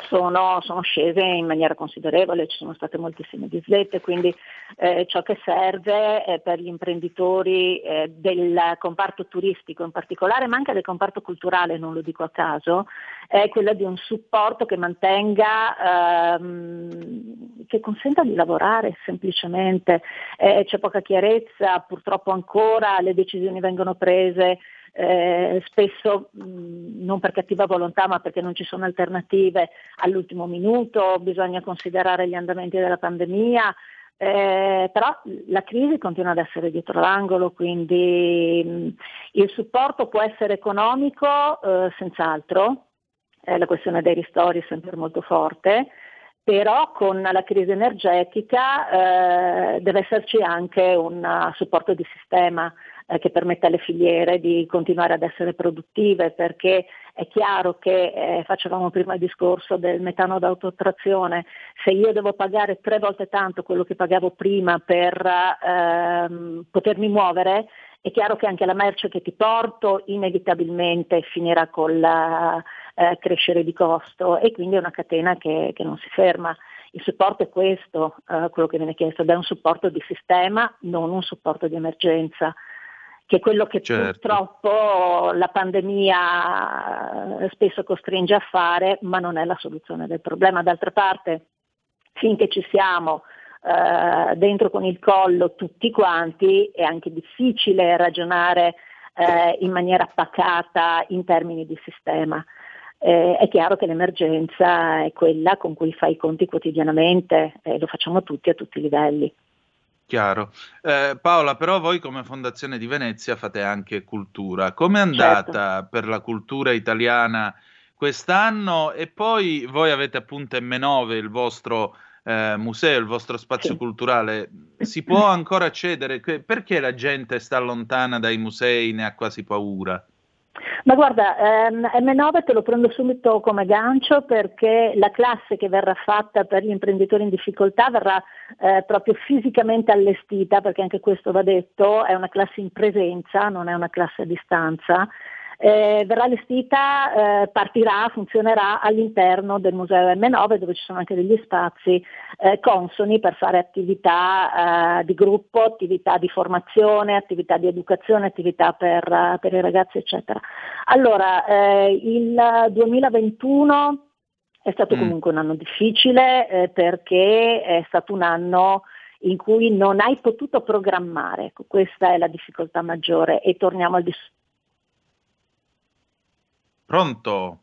Speaker 11: sono, sono, scese in maniera considerevole, ci sono state moltissime dislette, quindi eh, ciò che serve eh, per gli imprenditori eh, del comparto turistico in particolare, ma anche del comparto culturale, non lo dico a caso, è quella di un supporto che mantenga, ehm, che consenta di lavorare semplicemente. Eh, c'è poca chiarezza, purtroppo ancora le decisioni vengono prese eh, spesso non per cattiva volontà ma perché non ci sono alternative all'ultimo minuto, bisogna considerare gli andamenti della pandemia, eh, però la crisi continua ad essere dietro l'angolo, quindi mh, il supporto può essere economico eh, senz'altro, eh, la questione dei ristori è sempre molto forte, però con la crisi energetica eh, deve esserci anche un supporto di sistema eh, che permette alle filiere di continuare ad essere produttive perché è chiaro che, eh, facevamo prima il discorso del metano d'autotrazione, se io devo pagare tre volte tanto quello che pagavo prima per ehm, potermi muovere, è chiaro che anche la merce che ti porto inevitabilmente finirà col eh, crescere di costo e quindi è una catena che, che non si ferma. Il supporto è questo, eh, quello che viene chiesto, ed è un supporto di sistema, non un supporto di emergenza che è quello che certo. purtroppo la pandemia eh, spesso costringe a fare, ma non è la soluzione del problema. D'altra parte, finché ci siamo eh, dentro con il collo tutti quanti, è anche difficile ragionare eh, in maniera pacata in termini di sistema. Eh, è chiaro che l'emergenza è quella con cui fai i conti quotidianamente e lo facciamo tutti a tutti i livelli.
Speaker 4: Chiaro. Eh, Paola, però voi come Fondazione di Venezia fate anche cultura. Com'è andata certo. per la cultura italiana quest'anno? E poi voi avete appunto M9, il vostro eh, museo, il vostro spazio sì. culturale. Si può ancora accedere? Perché la gente sta lontana dai musei, ne ha quasi paura?
Speaker 11: Ma guarda, ehm, M9 te lo prendo subito come gancio perché la classe che verrà fatta per gli imprenditori in difficoltà verrà eh, proprio fisicamente allestita, perché anche questo va detto, è una classe in presenza, non è una classe a distanza eh, verrà allestita, eh, partirà, funzionerà all'interno del Museo M9 dove ci sono anche degli spazi eh, consoni per fare attività eh, di gruppo, attività di formazione, attività di educazione, attività per, uh, per i ragazzi eccetera. Allora, eh, il 2021 è stato mm. comunque un anno difficile eh, perché è stato un anno in cui non hai potuto programmare, ecco, questa è la difficoltà maggiore e torniamo al discorso
Speaker 4: Pronto?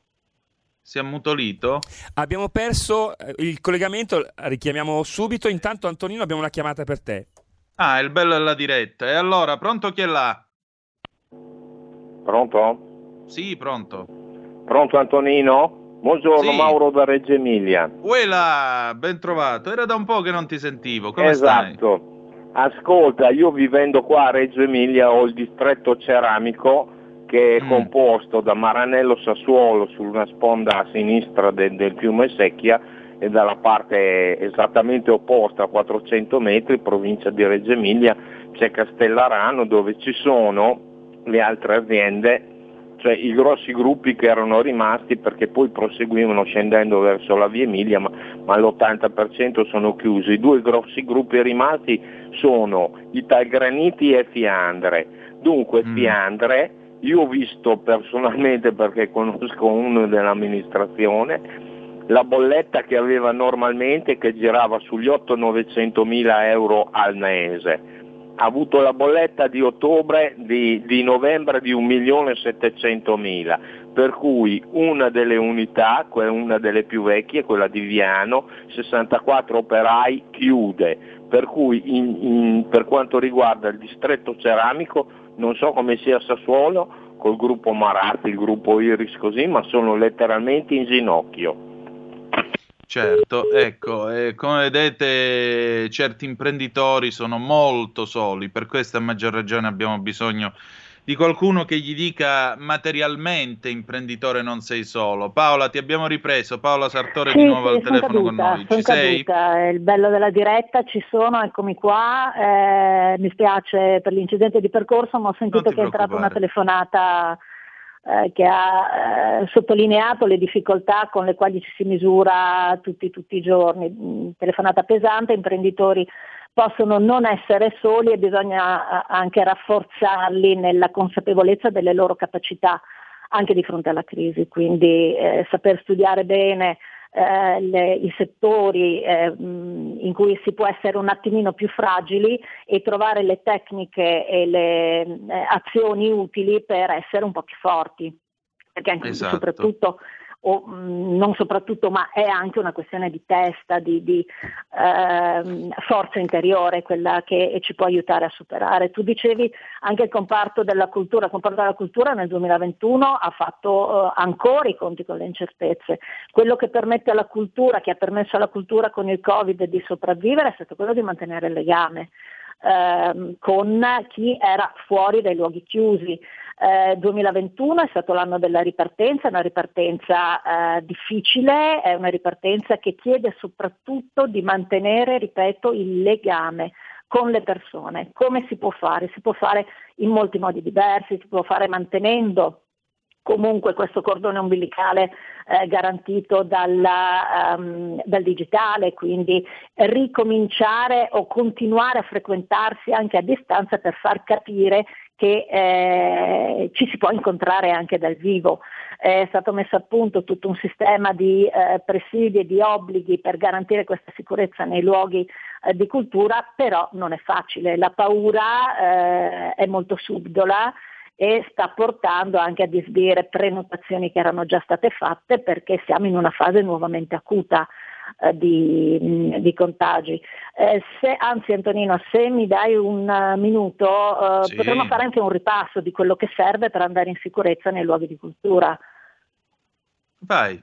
Speaker 4: Si è ammutolito?
Speaker 3: Abbiamo perso eh, il collegamento, richiamiamo subito. Intanto Antonino abbiamo una chiamata per te.
Speaker 4: Ah, il bello è la diretta. E allora, pronto chi è là?
Speaker 12: Pronto?
Speaker 4: Sì, pronto.
Speaker 12: Pronto Antonino? Buongiorno, sì. Mauro da Reggio Emilia.
Speaker 4: Uela, ben trovato. Era da un po' che non ti sentivo. Come
Speaker 12: esatto.
Speaker 4: Stai?
Speaker 12: Ascolta, io vivendo qua a Reggio Emilia ho il distretto ceramico che è mm. composto da Maranello Sassuolo sulla sponda a sinistra de, del fiume Secchia e dalla parte esattamente opposta a 400 metri, provincia di Reggio Emilia, c'è Castellarano dove ci sono le altre aziende, cioè i grossi gruppi che erano rimasti perché poi proseguivano scendendo verso la via Emilia, ma, ma l'80% sono chiusi. I due grossi gruppi rimasti sono Italgraniti e Fiandre. Dunque mm. Fiandre io ho visto personalmente, perché conosco uno dell'amministrazione, la bolletta che aveva normalmente che girava sugli 800-900 mila euro al mese. Ha avuto la bolletta di ottobre, di, di novembre di 1 milione e 700 mila. per cui una delle unità, una delle più vecchie, quella di Viano, 64 operai chiude, per cui in, in, per quanto riguarda il distretto ceramico non so come sia Sassuolo col gruppo Maratti, il gruppo Iris così, ma sono letteralmente in ginocchio.
Speaker 4: Certo, ecco, eh, come vedete certi imprenditori sono molto soli, per questo a maggior ragione abbiamo bisogno di qualcuno che gli dica materialmente imprenditore non sei solo. Paola, ti abbiamo ripreso, Paola Sartore
Speaker 11: sì,
Speaker 4: di nuovo
Speaker 11: sì,
Speaker 4: al telefono
Speaker 11: caduta,
Speaker 4: con noi.
Speaker 11: Ci
Speaker 4: sei?
Speaker 11: Caduta. Il bello della diretta, ci sono, eccomi qua. Eh, mi spiace per l'incidente di percorso, ma ho sentito che è entrata una telefonata eh, che ha eh, sottolineato le difficoltà con le quali ci si misura tutti, tutti i giorni. Mm, telefonata pesante, imprenditori possono non essere soli e bisogna anche rafforzarli nella consapevolezza delle loro capacità anche di fronte alla crisi, quindi eh, saper studiare bene eh, le, i settori eh, in cui si può essere un attimino più fragili e trovare le tecniche e le eh, azioni utili per essere un po' più forti. Perché anche
Speaker 4: esatto.
Speaker 11: soprattutto o mm, non soprattutto, ma è anche una questione di testa, di, di ehm, forza interiore, quella che ci può aiutare a superare. Tu dicevi anche il comparto della cultura, il comparto della cultura nel 2021 ha fatto eh, ancora i conti con le incertezze. Quello che permette alla cultura, che ha permesso alla cultura con il Covid di sopravvivere è stato quello di mantenere il legame. Ehm, con chi era fuori dai luoghi chiusi. Eh, 2021 è stato l'anno della ripartenza, una ripartenza eh, difficile, è una ripartenza che chiede soprattutto di mantenere, ripeto, il legame con le persone. Come si può fare? Si può fare in molti modi diversi, si può fare mantenendo comunque questo cordone umbilicale eh, garantito dalla, um, dal digitale, quindi ricominciare o continuare a frequentarsi anche a distanza per far capire che eh, ci si può incontrare anche dal vivo. È stato messo a punto tutto un sistema di eh, presidi e di obblighi per garantire questa sicurezza nei luoghi eh, di cultura, però non è facile. La paura eh, è molto subdola e sta portando anche a disdire prenotazioni che erano già state fatte perché siamo in una fase nuovamente acuta eh, di, di, contagi. Eh, se, anzi Antonino, se mi dai un uh, minuto, eh, sì. potremmo fare anche un ripasso di quello che serve per andare in sicurezza nei luoghi di cultura.
Speaker 4: Vai.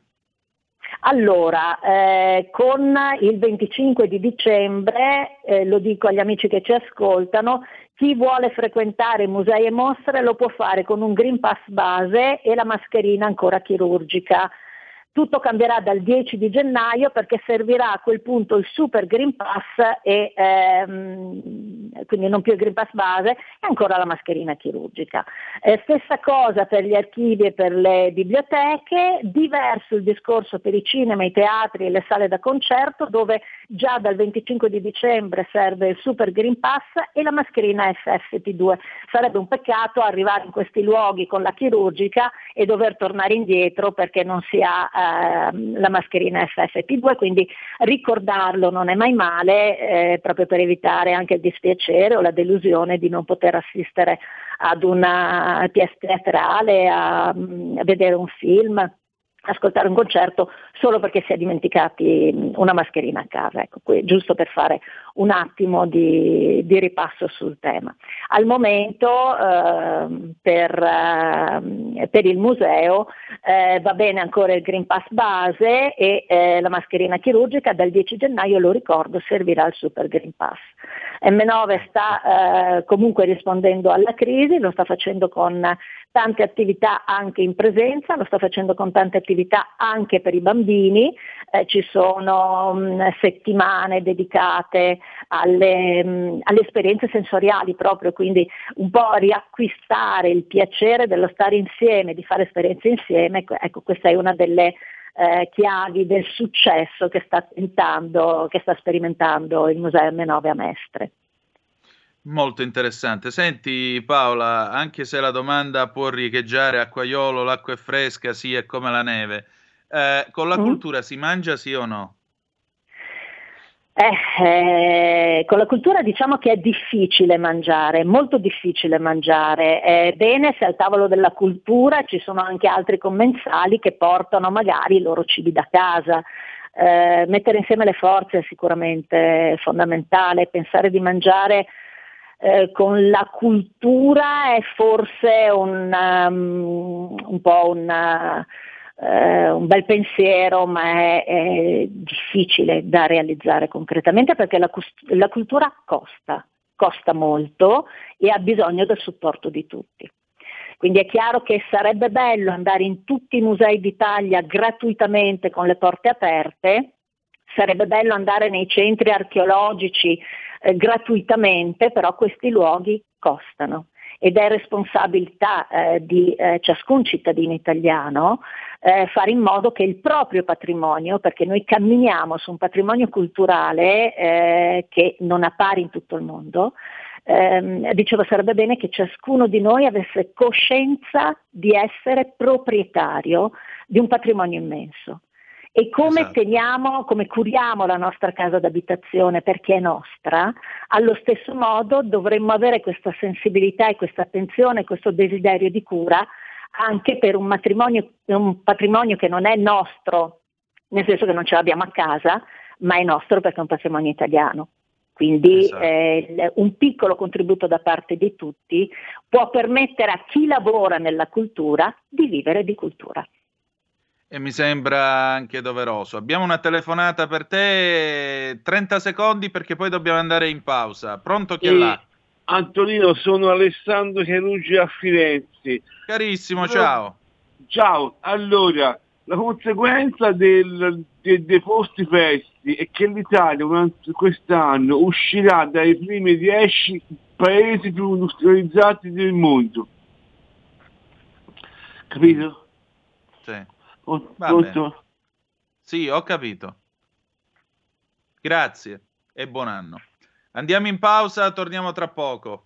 Speaker 11: Allora, eh, con il 25 di dicembre, eh, lo dico agli amici che ci ascoltano, chi vuole frequentare musei e mostre lo può fare con un Green Pass base e la mascherina ancora chirurgica. Tutto cambierà dal 10 di gennaio perché servirà a quel punto il Super Green Pass e ehm, quindi non più il Green Pass base e ancora la mascherina chirurgica. Eh, stessa cosa per gli archivi e per le biblioteche, diverso il discorso per i cinema, i teatri e le sale da concerto dove già dal 25 di dicembre serve il Super Green Pass e la mascherina FFP2. Sarebbe un peccato arrivare in questi luoghi con la chirurgica e dover tornare indietro perché non si ha eh, Ehm, la mascherina FFP2, quindi ricordarlo non è mai male eh, proprio per evitare anche il dispiacere o la delusione di non poter assistere ad una pièce teatrale, a, a vedere un film ascoltare un concerto solo perché si è dimenticati una mascherina a casa, ecco, qui, giusto per fare un attimo di, di ripasso sul tema. Al momento eh, per, eh, per, il museo eh, va bene ancora il Green Pass base e eh, la mascherina chirurgica dal 10 gennaio, lo ricordo, servirà il Super Green Pass. M9 sta eh, comunque rispondendo alla crisi, lo sta facendo con tante attività anche in presenza, lo sta facendo con tante attività anche per i bambini, eh, ci sono mh, mm, settimane dedicate alle, mh, mm, alle, esperienze sensoriali proprio, quindi un po' riacquistare il piacere dello stare insieme, di fare esperienze insieme, ecco, ecco questa è una delle eh, chiavi del successo che sta, tentando, che sta sperimentando il Museo M9 a Mestre.
Speaker 4: Molto interessante. Senti Paola, anche se la domanda può riecheggiare acquaiolo, l'acqua è fresca, sì, è come la neve, eh, con la mm. cultura si mangia sì o no?
Speaker 11: Eh, eh, con la cultura diciamo che è difficile mangiare, molto difficile mangiare. È bene se al tavolo della cultura ci sono anche altri commensali che portano magari i loro cibi da casa. Eh, mettere insieme le forze è sicuramente fondamentale, pensare di mangiare eh, con la cultura è forse un, um, un po' un eh, un bel pensiero, ma è, è, difficile da realizzare concretamente perché la, la cultura costa, costa molto e ha bisogno del supporto di tutti. Quindi è chiaro che sarebbe bello andare in tutti i musei d'Italia gratuitamente con le porte aperte, sarebbe bello andare nei centri archeologici eh, gratuitamente, però questi luoghi costano ed è responsabilità eh, di eh, ciascun cittadino italiano eh, fare in modo che il proprio patrimonio, perché noi camminiamo su un patrimonio culturale eh, che non appare in tutto il mondo, ehm, dicevo sarebbe bene che ciascuno di noi avesse coscienza di essere proprietario di un patrimonio immenso e come esatto. teniamo, come curiamo la nostra casa d'abitazione perché è nostra, allo stesso modo dovremmo avere questa sensibilità e questa attenzione, questo desiderio di cura anche per un, un patrimonio che non è nostro, nel senso che non ce l'abbiamo a casa, ma è nostro perché è un patrimonio italiano. Quindi esatto. eh, un piccolo contributo da parte di tutti può permettere a chi lavora nella cultura di vivere di cultura
Speaker 4: e mi sembra anche doveroso. Abbiamo una telefonata per te, 30 secondi perché poi dobbiamo andare in pausa. Pronto chi è là?
Speaker 13: Antonino, sono Alessandro Chiarucci a Firenze.
Speaker 4: Carissimo, ciao.
Speaker 13: Ciao, allora, la conseguenza del, de, dei posti festi è che l'Italia quest'anno uscirà dai primi 10 paesi più industrializzati del mondo. Capito?
Speaker 4: Sì. Tutto? Sì, ho capito. Grazie e buon anno. Andiamo in pausa, torniamo tra poco.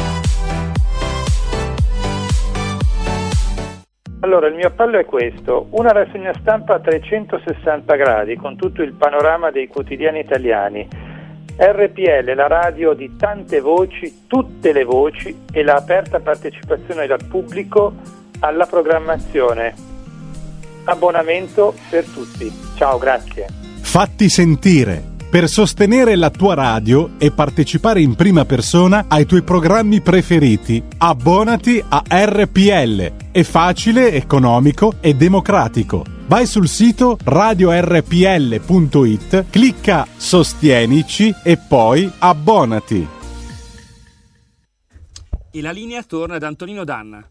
Speaker 14: Allora, il mio appello è questo, una rassegna stampa a 360 gradi con tutto il panorama dei quotidiani italiani. RPL, la radio di tante voci, tutte le voci e la aperta partecipazione dal pubblico alla programmazione. Abbonamento per tutti. Ciao, grazie.
Speaker 2: Fatti sentire per sostenere la tua radio e partecipare in prima persona ai tuoi programmi preferiti. Abbonati a RPL. È facile, economico e democratico. Vai sul sito radiorpl.it, clicca Sostienici e poi abbonati.
Speaker 3: E la linea torna ad Antonino Danna.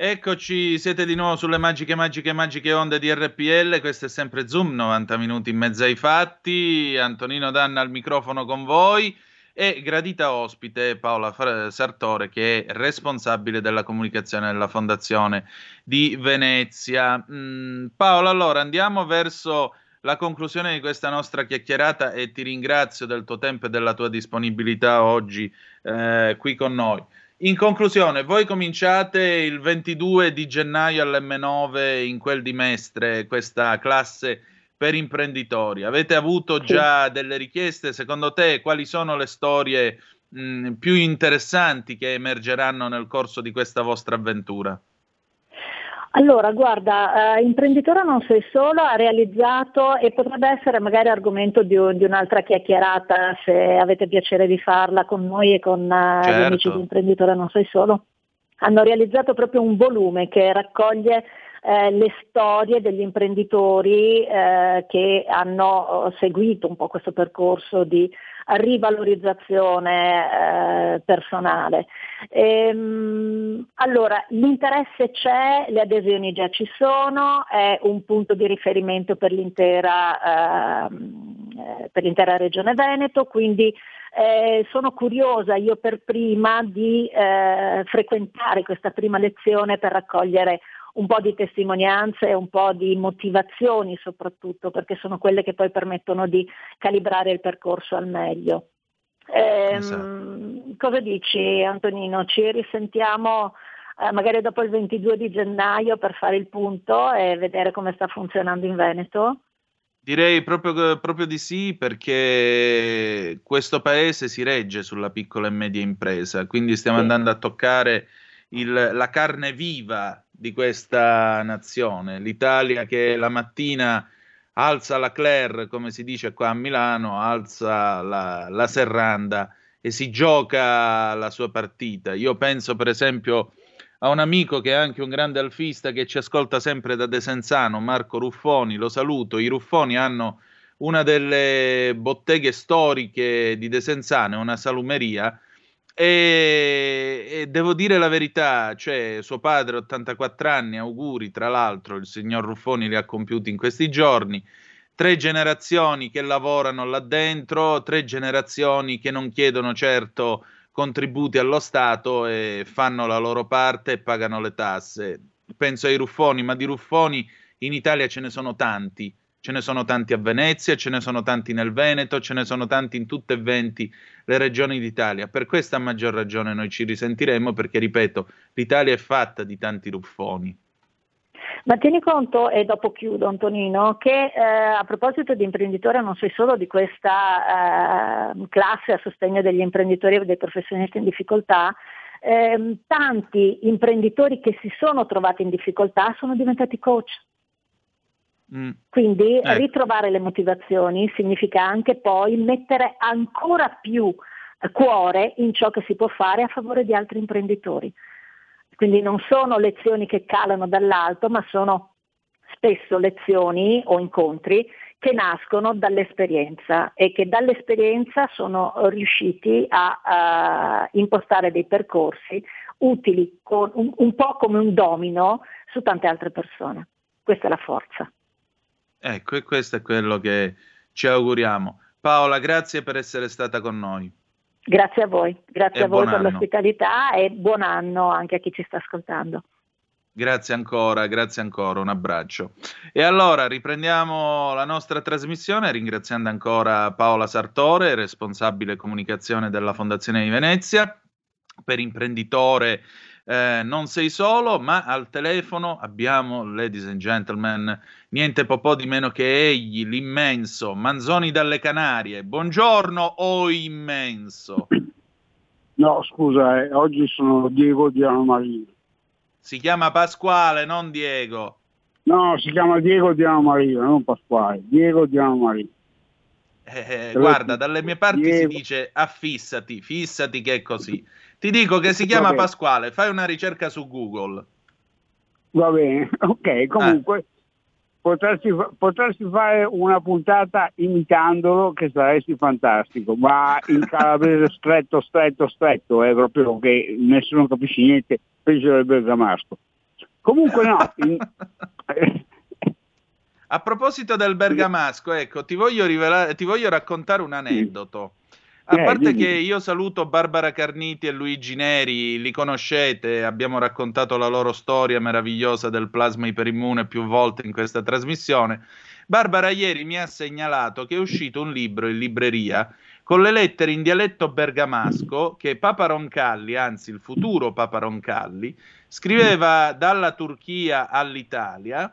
Speaker 4: Eccoci, siete di nuovo sulle magiche, magiche, magiche onde di RPL. Questo è sempre Zoom, 90 minuti in mezzo ai fatti. Antonino Danna al microfono con voi e gradita ospite Paola Sartore, che è responsabile della comunicazione della Fondazione di Venezia. Mm, Paola, allora andiamo verso la conclusione di questa nostra chiacchierata e ti ringrazio del tuo tempo e della tua disponibilità oggi eh, qui con noi. In conclusione, voi cominciate il 22 di gennaio all'M9 in quel di Mestre, questa classe per imprenditori. Avete avuto già delle richieste? Secondo te quali sono le storie mh, più interessanti che emergeranno nel corso di questa vostra avventura?
Speaker 11: Allora, guarda, eh, Imprenditore non sei solo ha realizzato e potrebbe essere magari argomento di, di, un'altra chiacchierata se avete piacere di farla con noi e con eh, certo. gli amici di Imprenditore non sei solo. hanno realizzato proprio un volume che raccoglie eh, le storie degli imprenditori eh, che hanno eh, seguito un po' questo percorso di rivalorizzazione eh, personale. Ehm, allora, l'interesse c'è, le adesioni già ci sono, è un punto di riferimento per l'intera, ehm, eh, per l'intera regione Veneto, quindi eh, sono curiosa io per prima di eh, frequentare questa prima lezione per raccogliere un po' di testimonianze e un po' di motivazioni soprattutto, perché sono quelle che poi permettono di calibrare il percorso al meglio. Eh, esatto. Cosa dici Antonino? Ci risentiamo eh, magari dopo il 22 di gennaio per fare il punto e vedere come sta funzionando in Veneto?
Speaker 4: Direi proprio, proprio, di sì perché questo paese si regge sulla piccola e media impresa, quindi stiamo sì. andando a toccare il, la carne viva di questa nazione. L'Italia che la mattina alza la Claire, come si dice qua a Milano, alza la, la serranda e si gioca la sua partita. Io penso per esempio a un amico che è anche un grande alfista che ci ascolta sempre da Desenzano, Marco Ruffoni, lo saluto. I Ruffoni hanno una delle botteghe storiche di Desenzano, una salumeria, e, e, devo dire la verità, cioè suo padre, 84 anni, auguri, tra l'altro, il signor Ruffoni li ha compiuti in questi giorni. Tre generazioni che lavorano là dentro, tre generazioni che non chiedono certo contributi allo Stato e fanno la loro parte e pagano le tasse. Penso ai Ruffoni, ma di Ruffoni in Italia ce ne sono tanti ce ne sono tanti a Venezia, ce ne sono tanti nel Veneto, ce ne sono tanti in tutte e venti le regioni d'Italia. Per questa maggior ragione noi ci risentiremo perché, ripeto, l'Italia è fatta di tanti ruffoni.
Speaker 11: Ma tieni conto, e dopo chiudo Antonino, che eh, a proposito di imprenditore non sei solo di questa eh, classe a sostegno degli imprenditori e dei professionisti in difficoltà, eh, tanti imprenditori che si sono trovati in difficoltà sono diventati coach. Mm. Quindi ecco. ritrovare le motivazioni significa anche poi mettere ancora più cuore in ciò che si può fare a favore di altri imprenditori. Quindi non sono lezioni che calano dall'alto, ma sono spesso lezioni o incontri che nascono dall'esperienza e che dall'esperienza sono riusciti a, a impostare dei percorsi utili con, un, un po' come un domino su tante altre persone. Questa è la forza.
Speaker 4: Ecco, e questo è quello che ci auguriamo. Paola, grazie per essere stata con noi.
Speaker 11: Grazie a voi, grazie e a voi per anno. l'ospitalità e buon anno anche a chi ci sta ascoltando.
Speaker 4: Grazie ancora, grazie ancora, un abbraccio. E allora riprendiamo la nostra trasmissione ringraziando ancora Paola Sartore, responsabile comunicazione della Fondazione di Venezia, per imprenditore eh, non sei solo, ma al telefono abbiamo, ladies and gentlemen, niente po' di meno che egli, l'immenso Manzoni dalle Canarie. Buongiorno, o oh immenso.
Speaker 15: No, scusa, eh, oggi sono Diego Diano Marino.
Speaker 4: Si chiama Pasquale, non Diego.
Speaker 15: No, si chiama Diego Diano Marino, non Pasquale. Diego Diano Marino.
Speaker 4: Eh, guarda, dalle mie parti Diego. si dice affissati, fissati che è così. Ti dico che si chiama Pasquale, fai una ricerca su Google.
Speaker 15: Va bene, ok, comunque... Ah potresti, potresti, fare una puntata imitandolo che saresti fantastico, ma in calabrese stretto, stretto, stretto, è proprio che nessuno capisce niente, peggio del bergamasco. Comunque no. In...
Speaker 4: A proposito del bergamasco, ecco, ti voglio, rivelare, ti voglio raccontare un aneddoto. A eh, parte che io saluto Barbara Carniti e Luigi Neri, li conoscete, abbiamo raccontato la loro storia meravigliosa del plasma iperimmune più volte in questa trasmissione. Barbara ieri mi ha segnalato che è uscito un libro in libreria con le lettere in dialetto bergamasco che Papa Roncalli, anzi il futuro Papa Roncalli, scriveva dalla Turchia all'Italia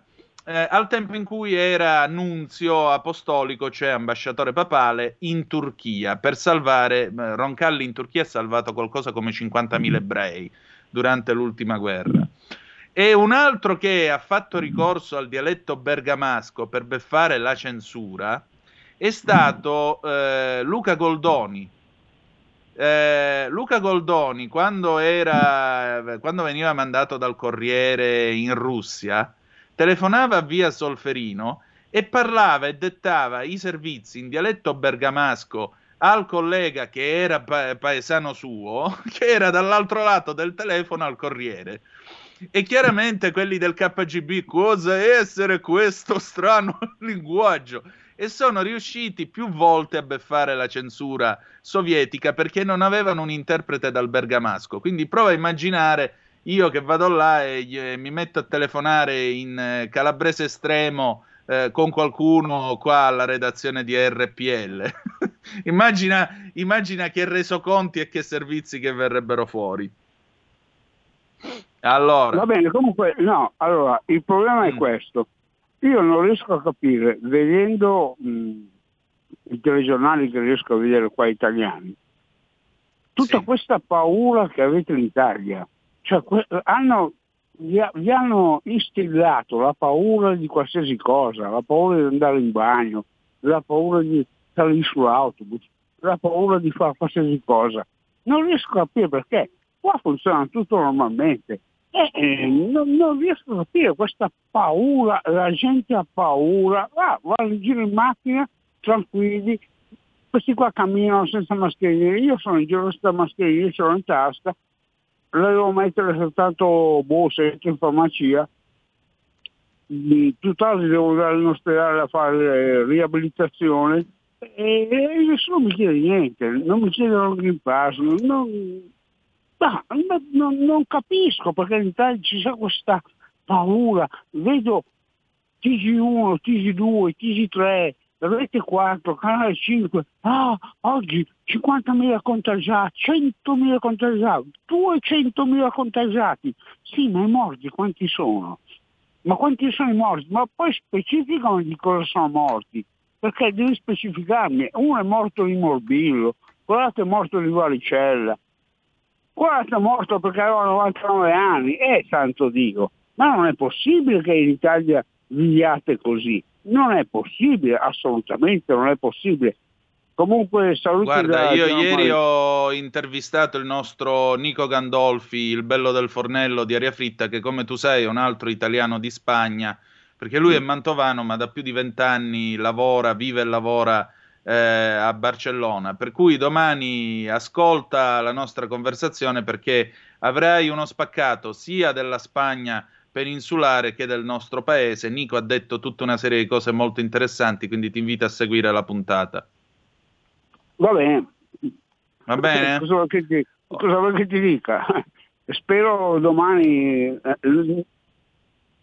Speaker 4: eh, al tempo in cui era nunzio apostolico, cioè ambasciatore papale, in Turchia per salvare. Eh, Roncalli in Turchia ha salvato qualcosa come 50.000 ebrei durante l'ultima guerra. E un altro che ha fatto ricorso al dialetto bergamasco per beffare la censura è stato eh, Luca Goldoni. eh, Luca Goldoni, quando, era, quando veniva mandato dal Corriere in Russia, telefonava via Solferino e parlava e dettava i servizi in dialetto bergamasco al collega che era pa- paesano suo, che era dall'altro lato del telefono al Corriere. E chiaramente quelli del KGB, cosa essere questo strano linguaggio? e sono riusciti più volte a beffare la censura sovietica perché non avevano un interprete dal bergamasco. Quindi prova a immaginare io che vado là e, e mi metto a telefonare in eh, calabrese estremo eh, con qualcuno qua alla redazione di RPL. immagina, immagina che resoconti e che servizi che verrebbero fuori. Allora.
Speaker 15: Va bene, comunque, no, allora, il problema mm. è questo. Io non riesco a capire, vedendo mh, i telegiornali che riesco a vedere qua italiani, tutta sì. questa paura che avete in Italia, cioè hanno, vi, vi, hanno instillato la paura di qualsiasi cosa, la paura di andare in bagno, la paura di salire sull'autobus, la paura di fare qualsiasi cosa. Non riesco a capire perché. Qua funziona tutto normalmente. Eh, non, non, riesco a capire questa paura, la gente ha paura, ah, va in giro in macchina tranquilli, questi qua camminano senza mascherine, io sono in giro senza mascherine, ce l'ho in tasca, la devo mettere soltanto boh, se entro in farmacia, tutt'altro devo andare in ospedale a fare riabilitazione e, e nessuno mi chiede niente, non mi chiedono il Green Pass, non, ma, non, non, capisco perché in Italia ci sia questa paura. Vedo TG1, TG2, TG3, rete 4, canale 5. Ah, oggi 50.000 contagiati, 100.000 contagiati, 200.000 contagiati. Sì, ma i morti quanti sono? Ma quanti sono i morti? Ma poi specificano di cosa sono morti, perché devi specificarmi. Uno è morto di morbillo, quell'altro è morto di varicella, Quarto è morto perché aveva 99 anni, eh santo Dio, ma non è possibile che in Italia viviate così, non è possibile, assolutamente non è possibile. Comunque saluti
Speaker 4: Guarda, io ieri ho intervistato il nostro Nico Gandolfi, il bello del fornello di Aria Fritta, che come tu sai è un altro italiano di Spagna, perché lui è mantovano, ma da più di vent'anni lavora, vive e lavora eh, a Barcellona. Per cui domani ascolta la nostra conversazione perché avrai uno spaccato sia della Spagna peninsulare che del nostro paese. Nico ha detto tutta una serie di cose molto interessanti, quindi ti invito a seguire la puntata.
Speaker 15: Va bene.
Speaker 4: Va bene?
Speaker 15: Cosa vuoi che ti, cosa che ti dica? Spero domani, eh,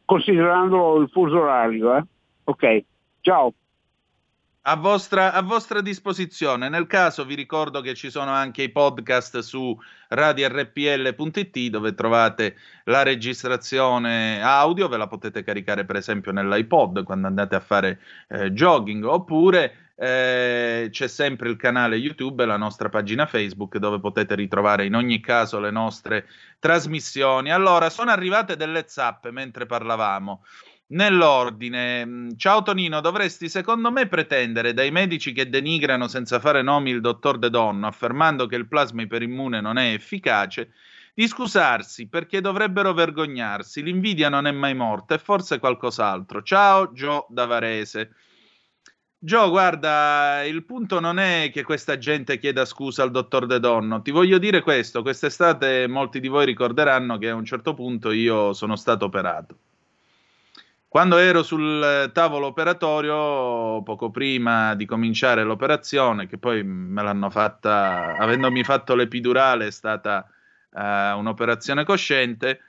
Speaker 15: considerando il fuso orario. Eh? Ok, ciao.
Speaker 4: A vostra, a vostra, disposizione. Nel caso vi ricordo che ci sono anche i podcast su radiorpl.it dove trovate la registrazione audio, ve la potete caricare per esempio nell'iPod quando andate a fare eh, jogging oppure eh, c'è sempre il canale YouTube e la nostra pagina Facebook dove potete ritrovare in ogni caso le nostre trasmissioni. Allora, sono arrivate delle zappe mentre parlavamo nell'ordine. Mm, ciao Tonino, dovresti secondo me pretendere dai medici che denigrano senza fare nomi il dottor De Donno, affermando che il plasma iperimmune non è efficace, di scusarsi perché dovrebbero vergognarsi. L'invidia non è mai morta, è forse qualcos'altro. Ciao Gio Davarese. Gio, guarda, il punto non è che questa gente chieda scusa al dottor De Donno. Ti voglio dire questo: quest'estate molti di voi ricorderanno che a un certo punto io sono stato operato. Quando ero sul tavolo operatorio, poco prima di cominciare l'operazione, che poi me l'hanno fatta, avendomi fatto l'epidurale, è stata uh, un'operazione cosciente,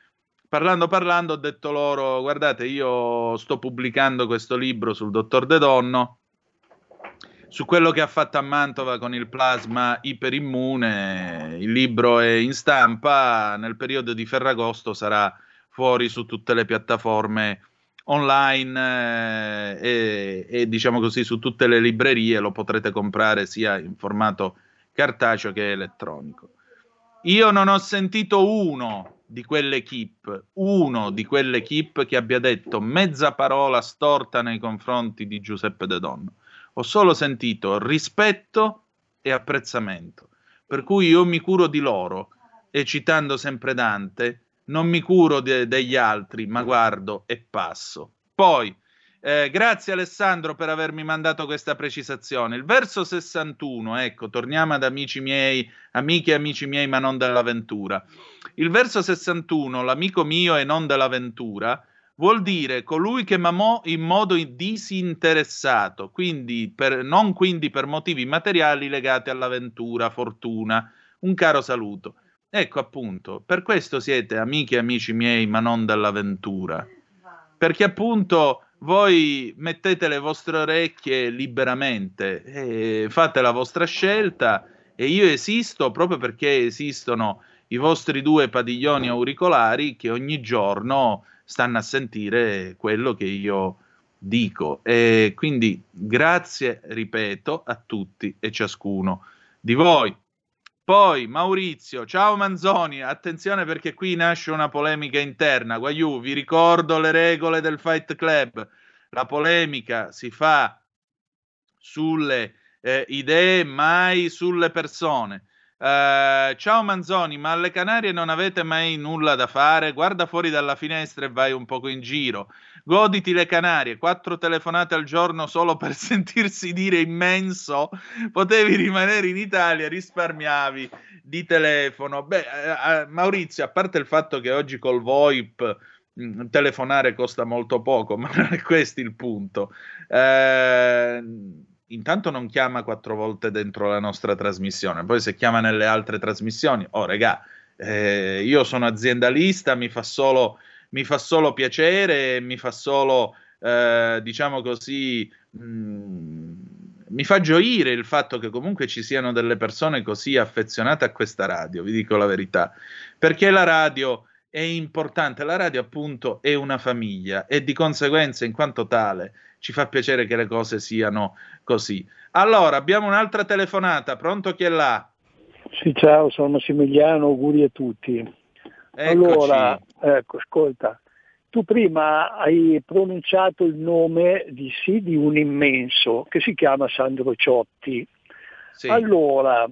Speaker 4: parlando parlando ho detto loro, guardate, io sto pubblicando questo libro sul dottor De Donno, su quello che ha fatto a Mantova con il plasma iperimmune, il libro è in stampa, nel periodo di Ferragosto sarà fuori su tutte le piattaforme online eh, e, e, diciamo così su tutte le librerie lo potrete comprare sia in formato cartaceo che elettronico. Io non ho sentito uno di quell'equipe, uno di quell'equipe che abbia detto mezza parola storta nei confronti di Giuseppe De Donno. Ho solo sentito rispetto e apprezzamento per cui io mi curo di loro e citando sempre Dante, non mi curo de- degli altri, ma guardo e passo. Poi, eh, grazie Alessandro per avermi mandato questa precisazione. Il verso 61, ecco, torniamo ad amici miei, amiche e amici miei, ma non dell'avventura. Il verso 61, l'amico mio e non dell'avventura, vuol dire colui che mamò in modo disinteressato, quindi per, non quindi per motivi materiali legati all'avventura, fortuna. Un caro saluto. Ecco appunto, per questo siete amiche e amici miei, ma non dell'avventura. Perché appunto voi mettete le vostre orecchie liberamente, fate la vostra scelta e io esisto proprio perché esistono i vostri due padiglioni auricolari che ogni giorno stanno a sentire quello che io dico. E quindi grazie, ripeto, a tutti e ciascuno di voi. Poi Maurizio, ciao Manzoni, attenzione perché qui nasce una polemica interna. Guaiù, vi ricordo le regole del Fight Club. La polemica si fa sulle eh, idee, mai sulle persone. Uh, ciao Manzoni, ma alle Canarie non avete mai nulla da fare? Guarda fuori dalla finestra e vai un poco in giro. Goditi le Canarie, quattro telefonate al giorno solo per sentirsi dire immenso. Potevi rimanere in Italia, risparmiavi di telefono. Beh, uh, Maurizio, a parte il fatto che oggi col VoIP mm, telefonare costa molto poco, ma non è questo il punto. Uh, intanto non chiama quattro volte dentro la nostra trasmissione, poi se chiama nelle altre trasmissioni, oh regà, eh, io sono aziendalista, mi fa solo, mi fa solo piacere, mi fa solo, eh, diciamo così, mh, mm, mi fa gioire il fatto che comunque ci siano delle persone così affezionate a questa radio, vi dico la verità, perché la radio è importante, la radio appunto è una famiglia e di conseguenza in quanto tale ci fa piacere che le cose siano così. Allora, abbiamo un'altra telefonata, pronto chi è là?
Speaker 16: Sì, ciao, sono Massimiliano, auguri a tutti. Eccoci. Allora, ecco, ascolta, tu prima hai pronunciato il nome di sì di un immenso che si chiama Sandro Ciotti. Sì. Allora,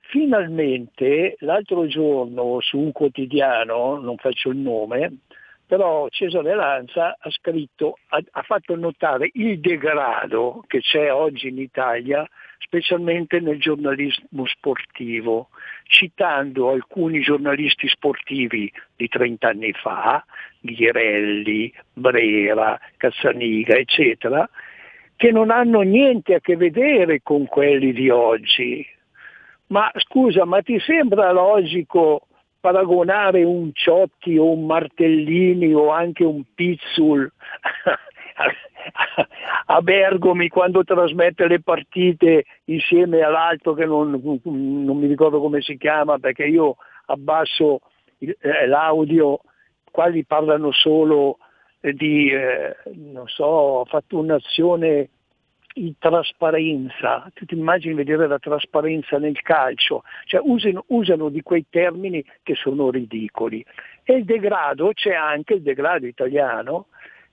Speaker 16: finalmente l'altro giorno su un quotidiano, non faccio il nome, però Cesare Lanza ha scritto, ha, ha, fatto notare il degrado che c'è oggi in Italia, specialmente nel giornalismo sportivo, citando alcuni giornalisti sportivi di 30 anni fa, Ghirelli, Brera, Cazzaniga, eccetera, che non hanno niente a che vedere con quelli di oggi. Ma scusa, ma ti sembra logico paragonare un Ciotti o un Martellini o anche un Pizzul a Bergomi quando trasmette le partite insieme all'altro che non, non mi ricordo come si chiama perché io abbasso eh, l'audio, quali parlano solo di, eh, non so, ho fatto un'azione in trasparenza, tu ti immagini vedere la trasparenza nel calcio, cioè usano, usano di quei termini che sono ridicoli. E il degrado, c'è anche il degrado italiano,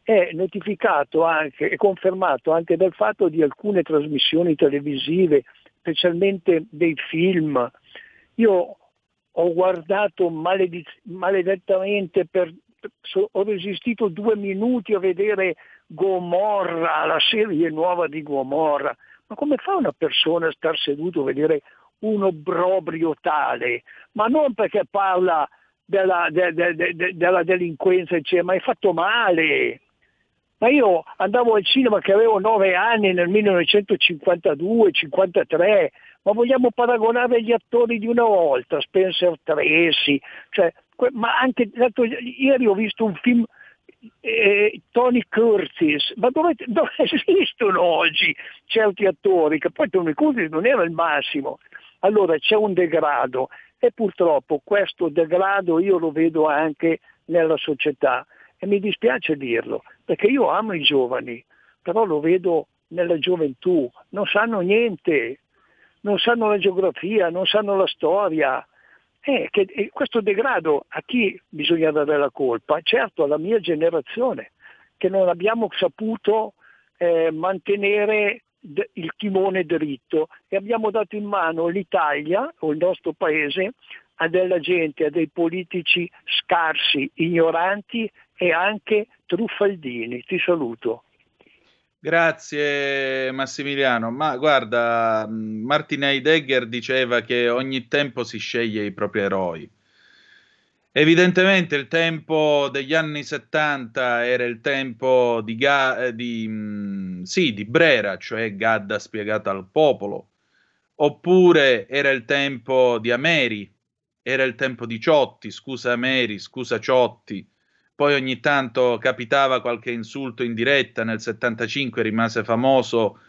Speaker 16: è notificato anche, è confermato anche dal fatto di alcune trasmissioni televisive, specialmente dei film. Io ho guardato malediz- maledettamente per, ho resistito due minuti a vedere Gomorra, la serie nuova di Gomorra. Ma come fa una persona a star seduto a vedere un obbrobrio tale? Ma non perché parla della, de, de, de, della delinquenza, cioè, ma è fatto male. Ma io andavo al cinema che avevo nove anni nel 1952-53, ma vogliamo paragonare gli attori di una volta, Spencer Tracy, cioè, ma anche ieri ho visto un film eh, Tony Curtis, ma dove, dove, esistono oggi certi attori? Che poi Tony Curtis non era il massimo. Allora c'è un degrado e purtroppo questo degrado io lo vedo anche nella società e mi dispiace dirlo, perché io amo i giovani, però lo vedo nella gioventù, non sanno niente, non sanno la geografia, non sanno la storia, è che questo degrado a chi bisogna dare la colpa? Certo alla mia generazione, che non abbiamo saputo eh, mantenere de, il timone dritto e abbiamo dato in mano l'Italia o il nostro paese a della gente, a dei politici scarsi, ignoranti e anche truffaldini. Ti saluto.
Speaker 4: Grazie Massimiliano, ma guarda, Martin Heidegger diceva che ogni tempo si sceglie i propri eroi. Evidentemente il tempo degli anni 70 era il tempo di, Ga- di, sì, di Brera, cioè Gadda spiegata al popolo, oppure era il tempo di Ameri, era il tempo di Ciotti, scusa Ameri, scusa Ciotti, poi ogni tanto capitava qualche insulto in diretta, nel 75 rimase famoso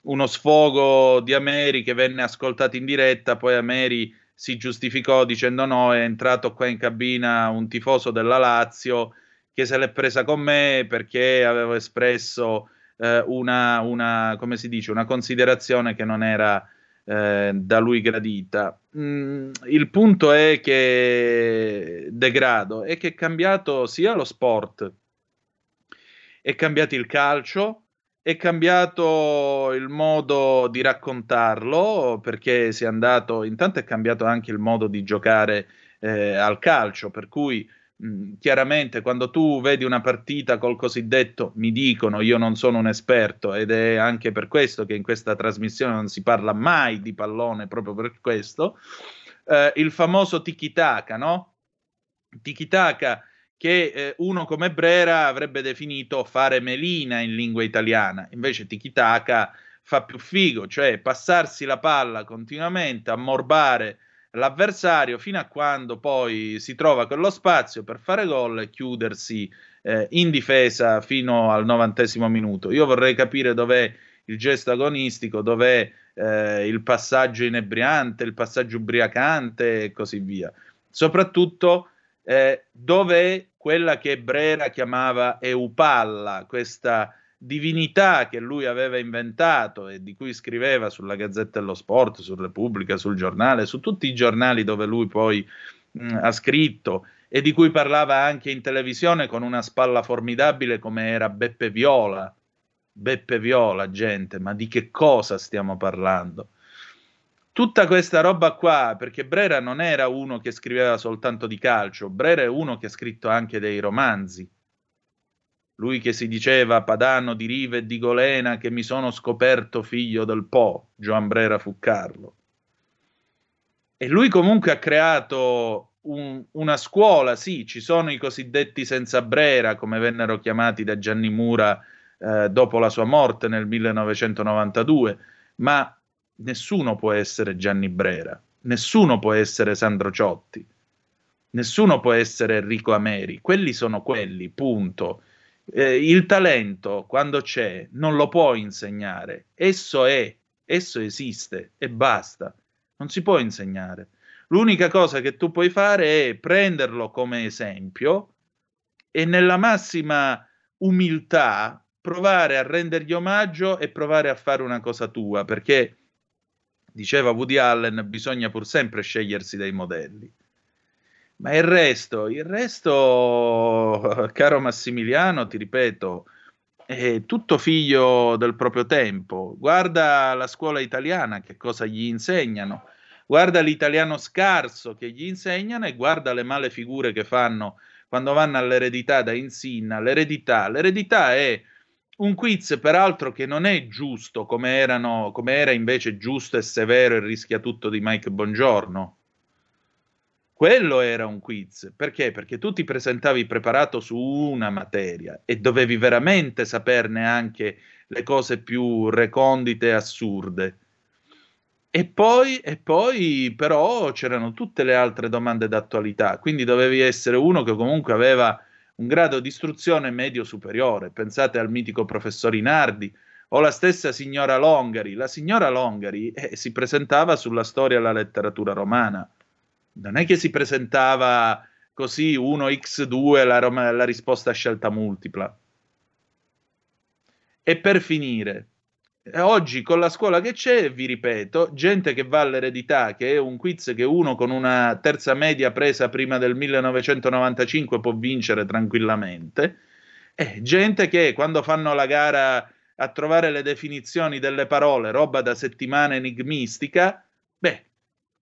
Speaker 4: uno sfogo di Ameri che venne ascoltato in diretta, poi Ameri si giustificò dicendo no, è entrato qua in cabina un tifoso della Lazio che se l'è presa con me perché avevo espresso eh, una, una, come si dice, una considerazione che non era eh, da lui gradita. Mm, il punto è che degrado è che è cambiato sia lo sport, è cambiato il calcio, è cambiato il modo di raccontarlo perché si è andato, intanto è cambiato anche il modo di giocare eh, al calcio, per cui Mm, chiaramente quando tu vedi una partita col cosiddetto mi dicono io non sono un esperto ed è anche per questo che in questa trasmissione non si parla mai di pallone proprio per questo eh, il famoso tiki-taka no? tiki-taka che eh, uno come Brera avrebbe definito fare melina in lingua italiana invece tiki-taka fa più figo cioè passarsi la palla continuamente ammorbare l'avversario fino a quando poi si trova quello spazio per fare gol e chiudersi eh, in difesa fino al novantesimo minuto. Io vorrei capire dov'è il gesto agonistico, dov'è eh, il passaggio inebriante, il passaggio ubriacante e così via. Soprattutto eh, dov'è quella che Brera chiamava Eupalla, questa divinità che lui aveva inventato e di cui scriveva sulla Gazzetta dello Sport, su Repubblica, sul giornale, su tutti i giornali dove lui poi mh, ha scritto e di cui parlava anche in televisione con una spalla formidabile come era Beppe Viola. Beppe Viola, gente, ma di che cosa stiamo parlando? Tutta questa roba qua, perché Brera non era uno che scriveva soltanto di calcio, Brera è uno che ha scritto anche dei romanzi lui che si diceva padano di Riva e di Golena, che mi sono scoperto figlio del Po, Gioan Brera fu Carlo. E lui comunque ha creato un, una scuola, sì, ci sono i cosiddetti senza Brera, come vennero chiamati da Gianni Mura eh, dopo la sua morte nel 1992, ma nessuno può essere Gianni Brera, nessuno può essere Sandro Ciotti, nessuno può essere Enrico Ameri, quelli sono quelli, punto eh, il talento, quando c'è, non lo puoi insegnare. Esso è, esso esiste e basta. Non si può insegnare. L'unica cosa che tu puoi fare è prenderlo come esempio e nella massima umiltà provare a rendergli omaggio e provare a fare una cosa tua, perché diceva Woody Allen, bisogna pur sempre scegliersi dei modelli. Ma il resto, il resto, caro Massimiliano, ti ripeto, è tutto figlio del proprio tempo. Guarda la scuola italiana, che cosa gli insegnano. Guarda l'italiano scarso che gli insegnano e guarda le male figure che fanno quando vanno all'eredità da Insinna. L'eredità, l'eredità è un quiz, peraltro, che non è giusto come, erano, come era invece giusto e severo e rischia tutto di Mike Bongiorno quello era un quiz. Perché? Perché tu ti presentavi preparato su una materia e dovevi veramente saperne anche le cose più recondite e assurde. E poi, e poi però c'erano tutte le altre domande d'attualità, quindi dovevi essere uno che comunque aveva un grado di istruzione medio superiore. Pensate al mitico professor Inardi o la stessa signora Longari. La signora Longari eh, si presentava sulla storia della letteratura romana non è che si presentava così 1x2 la, la risposta a scelta multipla. E per finire, oggi con la scuola che c'è, vi ripeto, gente che va all'eredità, che è un quiz che uno con una terza media presa prima del 1995 può vincere tranquillamente, e gente che quando fanno la gara a trovare le definizioni delle parole, roba da settimana enigmistica, beh,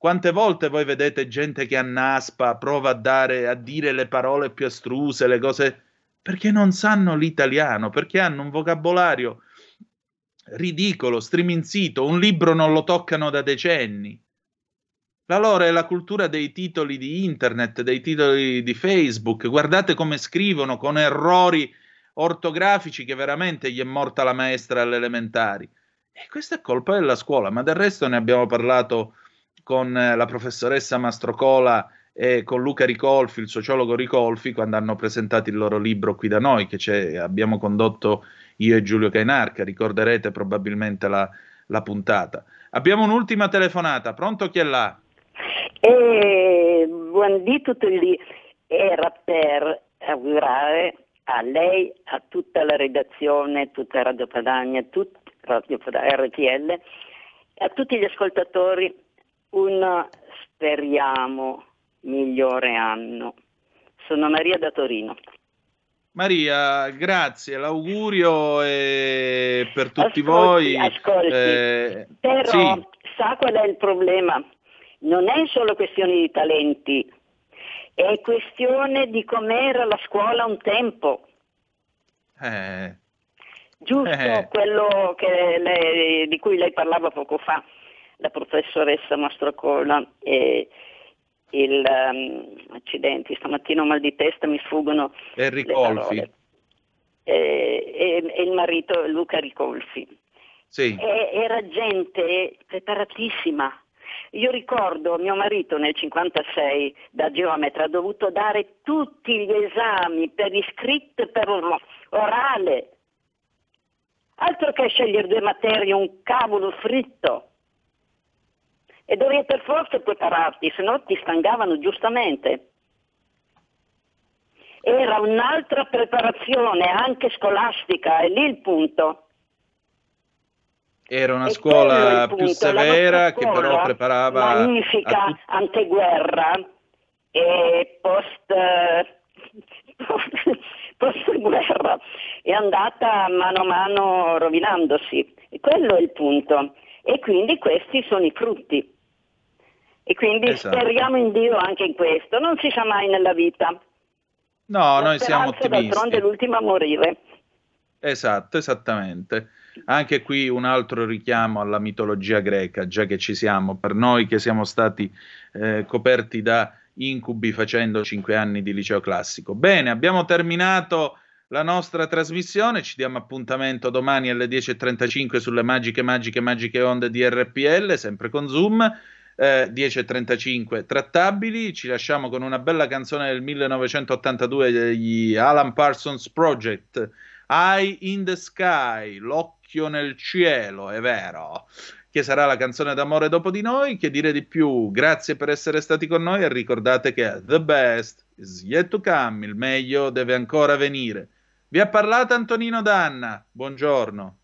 Speaker 4: quante volte voi vedete gente che annaspa, prova a, dare, a dire le parole più astruse, le cose, perché non sanno l'italiano, perché hanno un vocabolario ridicolo, striminzito, un libro non lo toccano da decenni. La loro è la cultura dei titoli di internet, dei titoli di Facebook. Guardate come scrivono con errori ortografici che veramente gli è morta la maestra alle elementari. E questa è colpa della scuola, ma del resto ne abbiamo parlato con eh, la professoressa Mastrocola e con Luca Ricolfi, il sociologo Ricolfi, quando hanno presentato il loro libro qui da noi, che abbiamo condotto io e Giulio Cainarca, ricorderete probabilmente la, la puntata. Abbiamo un'ultima telefonata, pronto chi è là?
Speaker 17: E buondì tutto lì era per augurare a lei, a tutta la redazione, tutta Radio Padania, tut, Radio Padania, RTL, a tutti gli ascoltatori un speriamo migliore anno. Sono Maria da Torino.
Speaker 4: Maria, grazie, l'augurio è per tutti ascolti, voi.
Speaker 17: Ascolti, eh, però sì. sa qual è il problema? non è solo questione di talenti, è questione di com'era la scuola un tempo.
Speaker 4: Eh.
Speaker 17: Giusto eh. quello lei, di cui lei parlava poco fa, la professoressa Mastrocola e il um, accidenti, stamattina ho mal di testa, mi sfuggono
Speaker 4: e Ricolfi. E,
Speaker 17: e, e, il marito Luca Ricolfi.
Speaker 4: Sì.
Speaker 17: E, era gente preparatissima, io ricordo mio marito nel 56 da geometra ha dovuto dare tutti gli esami per iscritto e per orale. Altro che scegliere due materie, un cavolo fritto. E dovevi per forza prepararti, se no ti stangavano giustamente. Era un'altra preparazione, anche scolastica, è lì il punto.
Speaker 4: Era una scuola più severa che però preparava...
Speaker 17: Magnifica, tut- anteguerra e post, post guerra è andata mano a mano rovinandosi. E quello è il punto. E quindi questi sono i frutti. E quindi esatto. speriamo in Dio anche in questo. Non si sa mai nella vita.
Speaker 4: No, La noi siamo ottimisti.
Speaker 17: D'altronde è l'ultima a morire.
Speaker 4: Esatto, esattamente. Anche qui un altro richiamo alla mitologia greca, già che ci siamo, per noi che siamo stati eh, coperti da incubi facendo cinque anni di liceo classico. Bene, abbiamo terminato la nostra trasmissione, ci diamo appuntamento domani alle 10.35 sulle magiche, magiche, magiche onde di RPL, sempre con Zoom. Eh, 10.35 trattabili, ci lasciamo con una bella canzone del 1982 degli Alan Parsons Project, Eye in the Sky, l'occhio nel cielo, è vero. Che sarà la canzone d'amore dopo di noi. Che dire di più? Grazie per essere stati con noi e ricordate che the best is yet to come, il meglio deve ancora venire. Vi ha parlato Antonino Danna. Buongiorno.